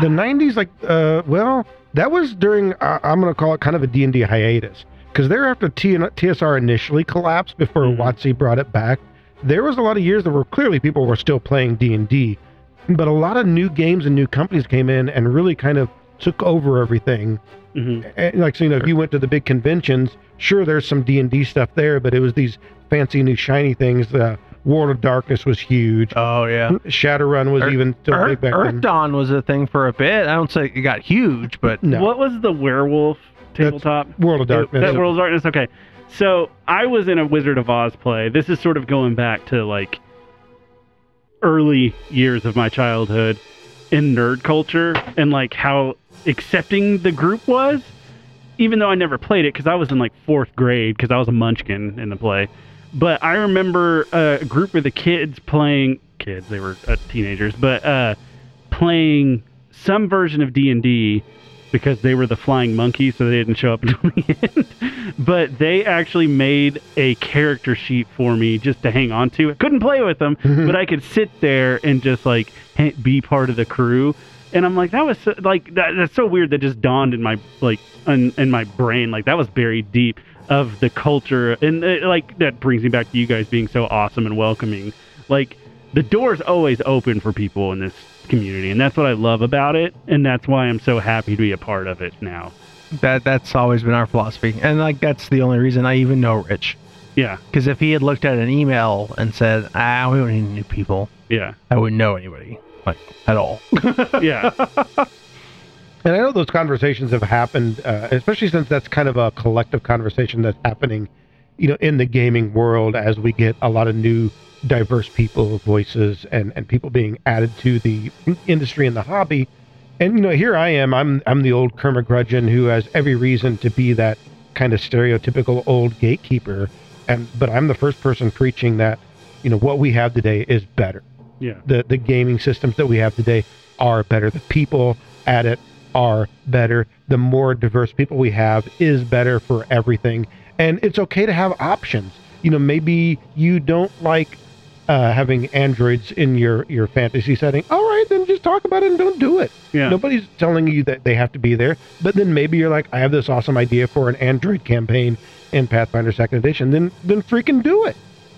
the 90s like uh well that was during uh, I'm going to call it kind of a D&D hiatus because there after T- TSR initially collapsed before Mhm. WotC brought it back, there was a lot of years that were clearly people were still playing D&D, but a lot of new games and new companies came in and really kind of took over everything. hmm And like so, you know, if you went to the big conventions, sure there's some D&D stuff there, but it was these fancy new shiny things. Uh, World of Darkness was huge. Oh yeah. Shadowrun was Earth- even still Earth, big back Earth then. Dawn was a thing for a bit. I don't say it got huge, but No. What was the werewolf tabletop? World of Darkness. That World of Darkness. Okay, so I was in a Wizard of Oz play. This is sort of going back to like early years of my childhood in nerd culture and like how accepting the group was. Even though I never played it because I was in like fourth grade because I was a munchkin in the play. But I remember a group of the kids playing kids. They were uh, teenagers, but uh, playing some version of D and D because they were the flying monkeys, so they didn't show up *laughs* until the end. But they actually made a character sheet for me just to hang on to. I couldn't play with them, *laughs* but I could sit there and just like be part of the crew. And I'm like, that was so, like that, that's so weird. That just dawned in my like in, in my brain. Like that was buried deep of the culture, and uh, like that brings me back to you guys being so awesome and welcoming. Like the door's always open for people in this community, and that's what I love about it, and that's why I'm so happy to be a part of it now. that that's always been our philosophy. And like that's the only reason I even know Rich. Yeah, Because if he had looked at an email and said, "Ah, we don't need new people," yeah, I wouldn't know anybody like at all. *laughs* yeah. And I know those conversations have happened, uh, especially since that's kind of a collective conversation that's happening, you know, in the gaming world as we get a lot of new, diverse people, voices, and and people being added to the industry and the hobby. And you know, here I am. I'm I'm the old curmudgeon who has every reason to be that kind of stereotypical old gatekeeper. And but I'm the first person preaching that, you know, what we have today is better Yeah. the the gaming systems that we have today are better. The people at it are better. The more diverse people we have is better for everything. And it's okay to have options. You know, maybe you don't like uh, having androids in your your fantasy setting. All right, then just talk about it and don't do it. Yeah. Nobody's telling you that they have to be there. But then maybe you're like, I have this awesome idea for an android campaign in Pathfinder Second Edition. Then then freaking do it.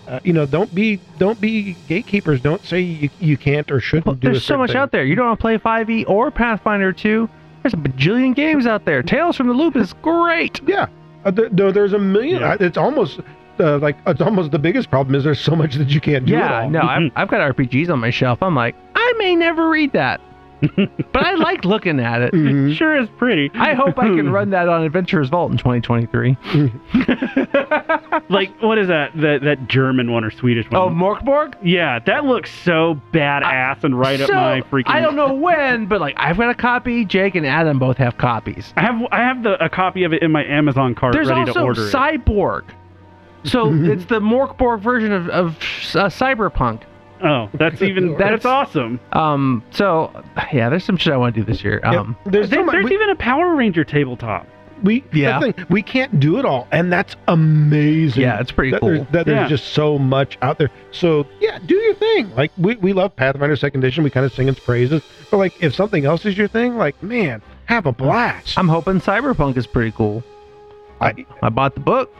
Uh, you know, don't be don't be gatekeepers. Don't say you, you can't or shouldn't Well, do. a there's so much thing. out there. You don't want to play 5e or Pathfinder 2. There's a bajillion games out there. Tales from the Loop is great. Yeah, uh, there, there- there's a million. Yeah. It's almost uh, like it's almost the biggest problem is there's so much that you can't do. it yeah, all. no, I've, I've got RPGs on my shelf. I'm like, I may never read that, but I like looking at it. Mhm. Sure is pretty. I hope I can run that on Adventurers Vault in 2023. *laughs* like what is that? That that German one or Swedish one? Oh, Morkborg? yeah, that looks so badass and right up my freaking. I don't know when, but like I've got a copy. Jake and Adam both have copies. I have I have the a copy of it in my Amazon cart There's ready to also order it. Cyborg. So *laughs* it's the Morkborg version of, of uh, Cyberpunk. Oh, that's *laughs* even That's- that's awesome. Um, so yeah, there's some shit I want to do this year. Yep. Um, there's so much. there's We, even a Power Ranger tabletop. we Yeah. that's the thing, we can't do it all, and that's amazing. yeah, it's pretty that cool. There's, that there's just so much out there. So yeah, do your thing. Like we, we love Pathfinder Second Edition. We kind of sing its praises. But like if something else is your thing, like man, have a blast. I'm hoping Cyberpunk is pretty cool. I, I bought the book.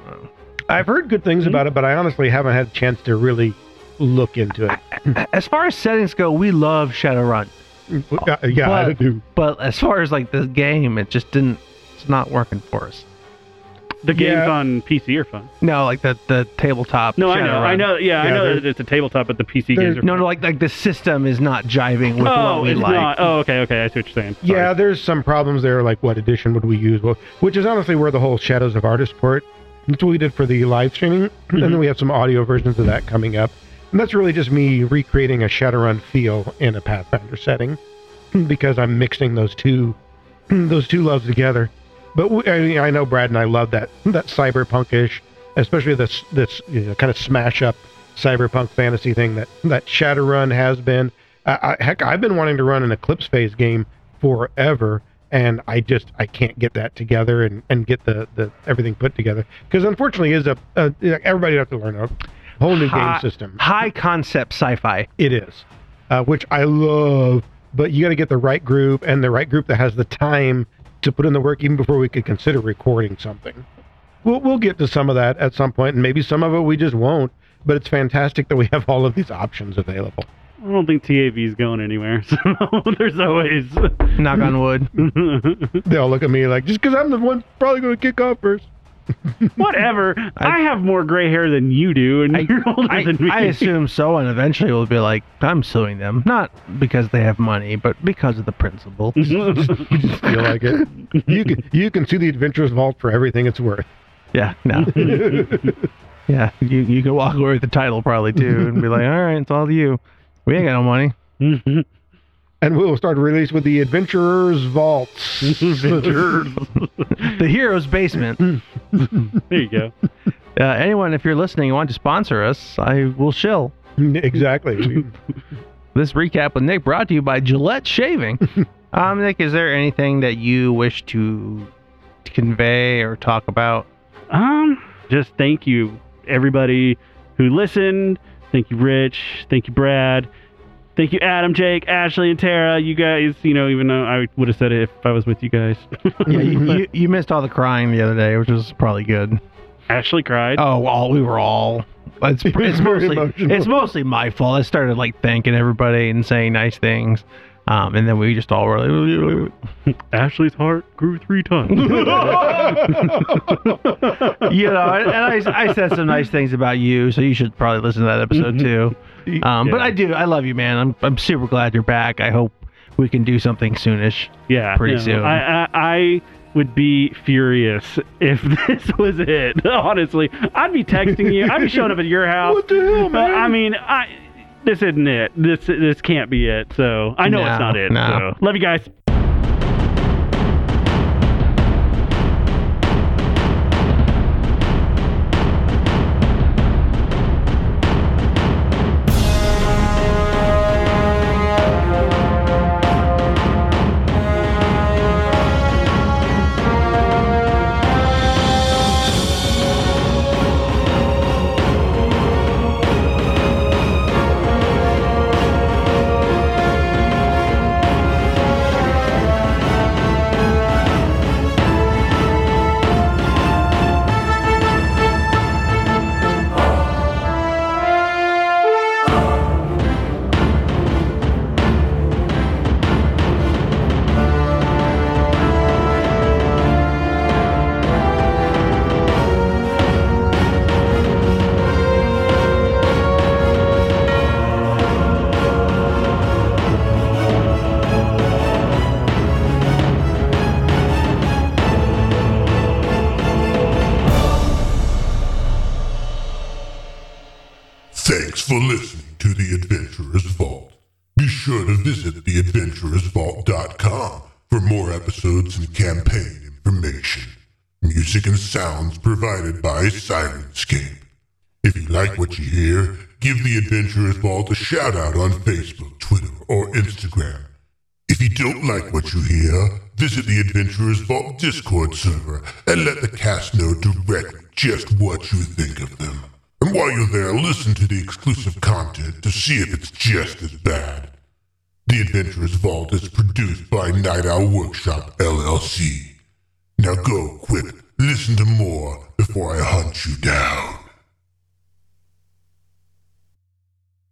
I've heard good things about it, but I honestly haven't had a chance to really look into it. *clears throat* As far as settings go, we love Shadowrun, Uh, yeah, I But- do. but as far as like the game, it just didn't. It's not working for us. The games Yeah. on PC are fun. No, like the the tabletop. No, I know, I know. Yeah, I know that it's a tabletop, but the PC games are No, fun. no, like like the system is not jiving with oh, what we it's like. not. Oh, okay, okay. I see what you're saying. Sorry. Yeah, there's some problems there, like what edition would we use? Well, which is honestly where the whole Shadows of Artist port. That's what we did for the live streaming, and then we have some audio versions of that coming up. And that's really just me recreating a Shadowrun feel in a Pathfinder setting, because I'm mixing those two, *clears throat* those two loves together. But we, I, mean, I know Brad and I love that that cyberpunkish, especially this this you know, kind of smash up cyberpunk fantasy thing that that Shadowrun has been. I, I, heck, I've been wanting to run an Eclipse Phase game forever, and I just I can't get that together and, and get the, the everything put together because unfortunately is a, a everybody have to learn a whole new High- game system. High concept sci-fi. It is, uh, which I love, but you got to get the right group and the right group that has the time to put in the work even before we could consider recording something. We'll we'll get to some of that at some point, and maybe some of it we just won't. But it's fantastic that we have all of these options available. I don't think TAV is going anywhere. *laughs* So there's always. Knock on wood. *laughs* They all look at me like, just because I'm the one probably going to kick off first. *laughs* Whatever. I, have more gray hair than you do, and I, *laughs* you're older I, than me. I assume so, and eventually we'll be like, I'm suing them, not because they have money, but because of the principle. *laughs* You just feel like it. You can you can see the Adventurers Vault for everything it's worth. yeah, no, yeah, you you can walk away with the title probably too, and be like, all right, it's all you. We ain't got no money. And we'll start release with the Adventurers Vaults. *laughs* *laughs* The hero's basement. *laughs* there you go. Uh, anyone, if you're listening and want to sponsor us, I will shill. exactly. This recap with Nick brought to you by Gillette Shaving. um, Nick, is there anything that you wish to convey or talk about? Um, just thank you, everybody who listened. Thank you, Rich. Thank you, Brad. Thank you, Adam, Jake, Ashley, and Tara. You guys, you know, even though I would have said it if I was with you guys. *laughs* Yeah, you, you, you missed all the crying the other day, which was probably good. Ashley cried. Oh, well, we were all. It's, *laughs* it's mostly emotional. it's mostly my fault. I started like thanking everybody and saying nice things, um, and then we just all were like, *laughs* Ashley's heart grew three times. you know, and I, I said some nice things about you, so you should probably listen to that episode too. *laughs* Um, But Yeah. I do, I love you, man. I'm I'm super glad you're back. I hope we can do something soonish. yeah, pretty soon. I, I I would be furious *laughs* if this was it. *laughs* Honestly, I'd be texting you. I'd be showing up at your house. What the hell, man? I mean, I this isn't it. This this can't be it. So I know No, it's not it. no. So love you guys. Shout out on Facebook, Twitter, or Instagram. If you don't like what you hear, visit the Adventurers Vault Discord server and let the cast know directly just what you think of them. And while you're there, listen to the exclusive content to see if it's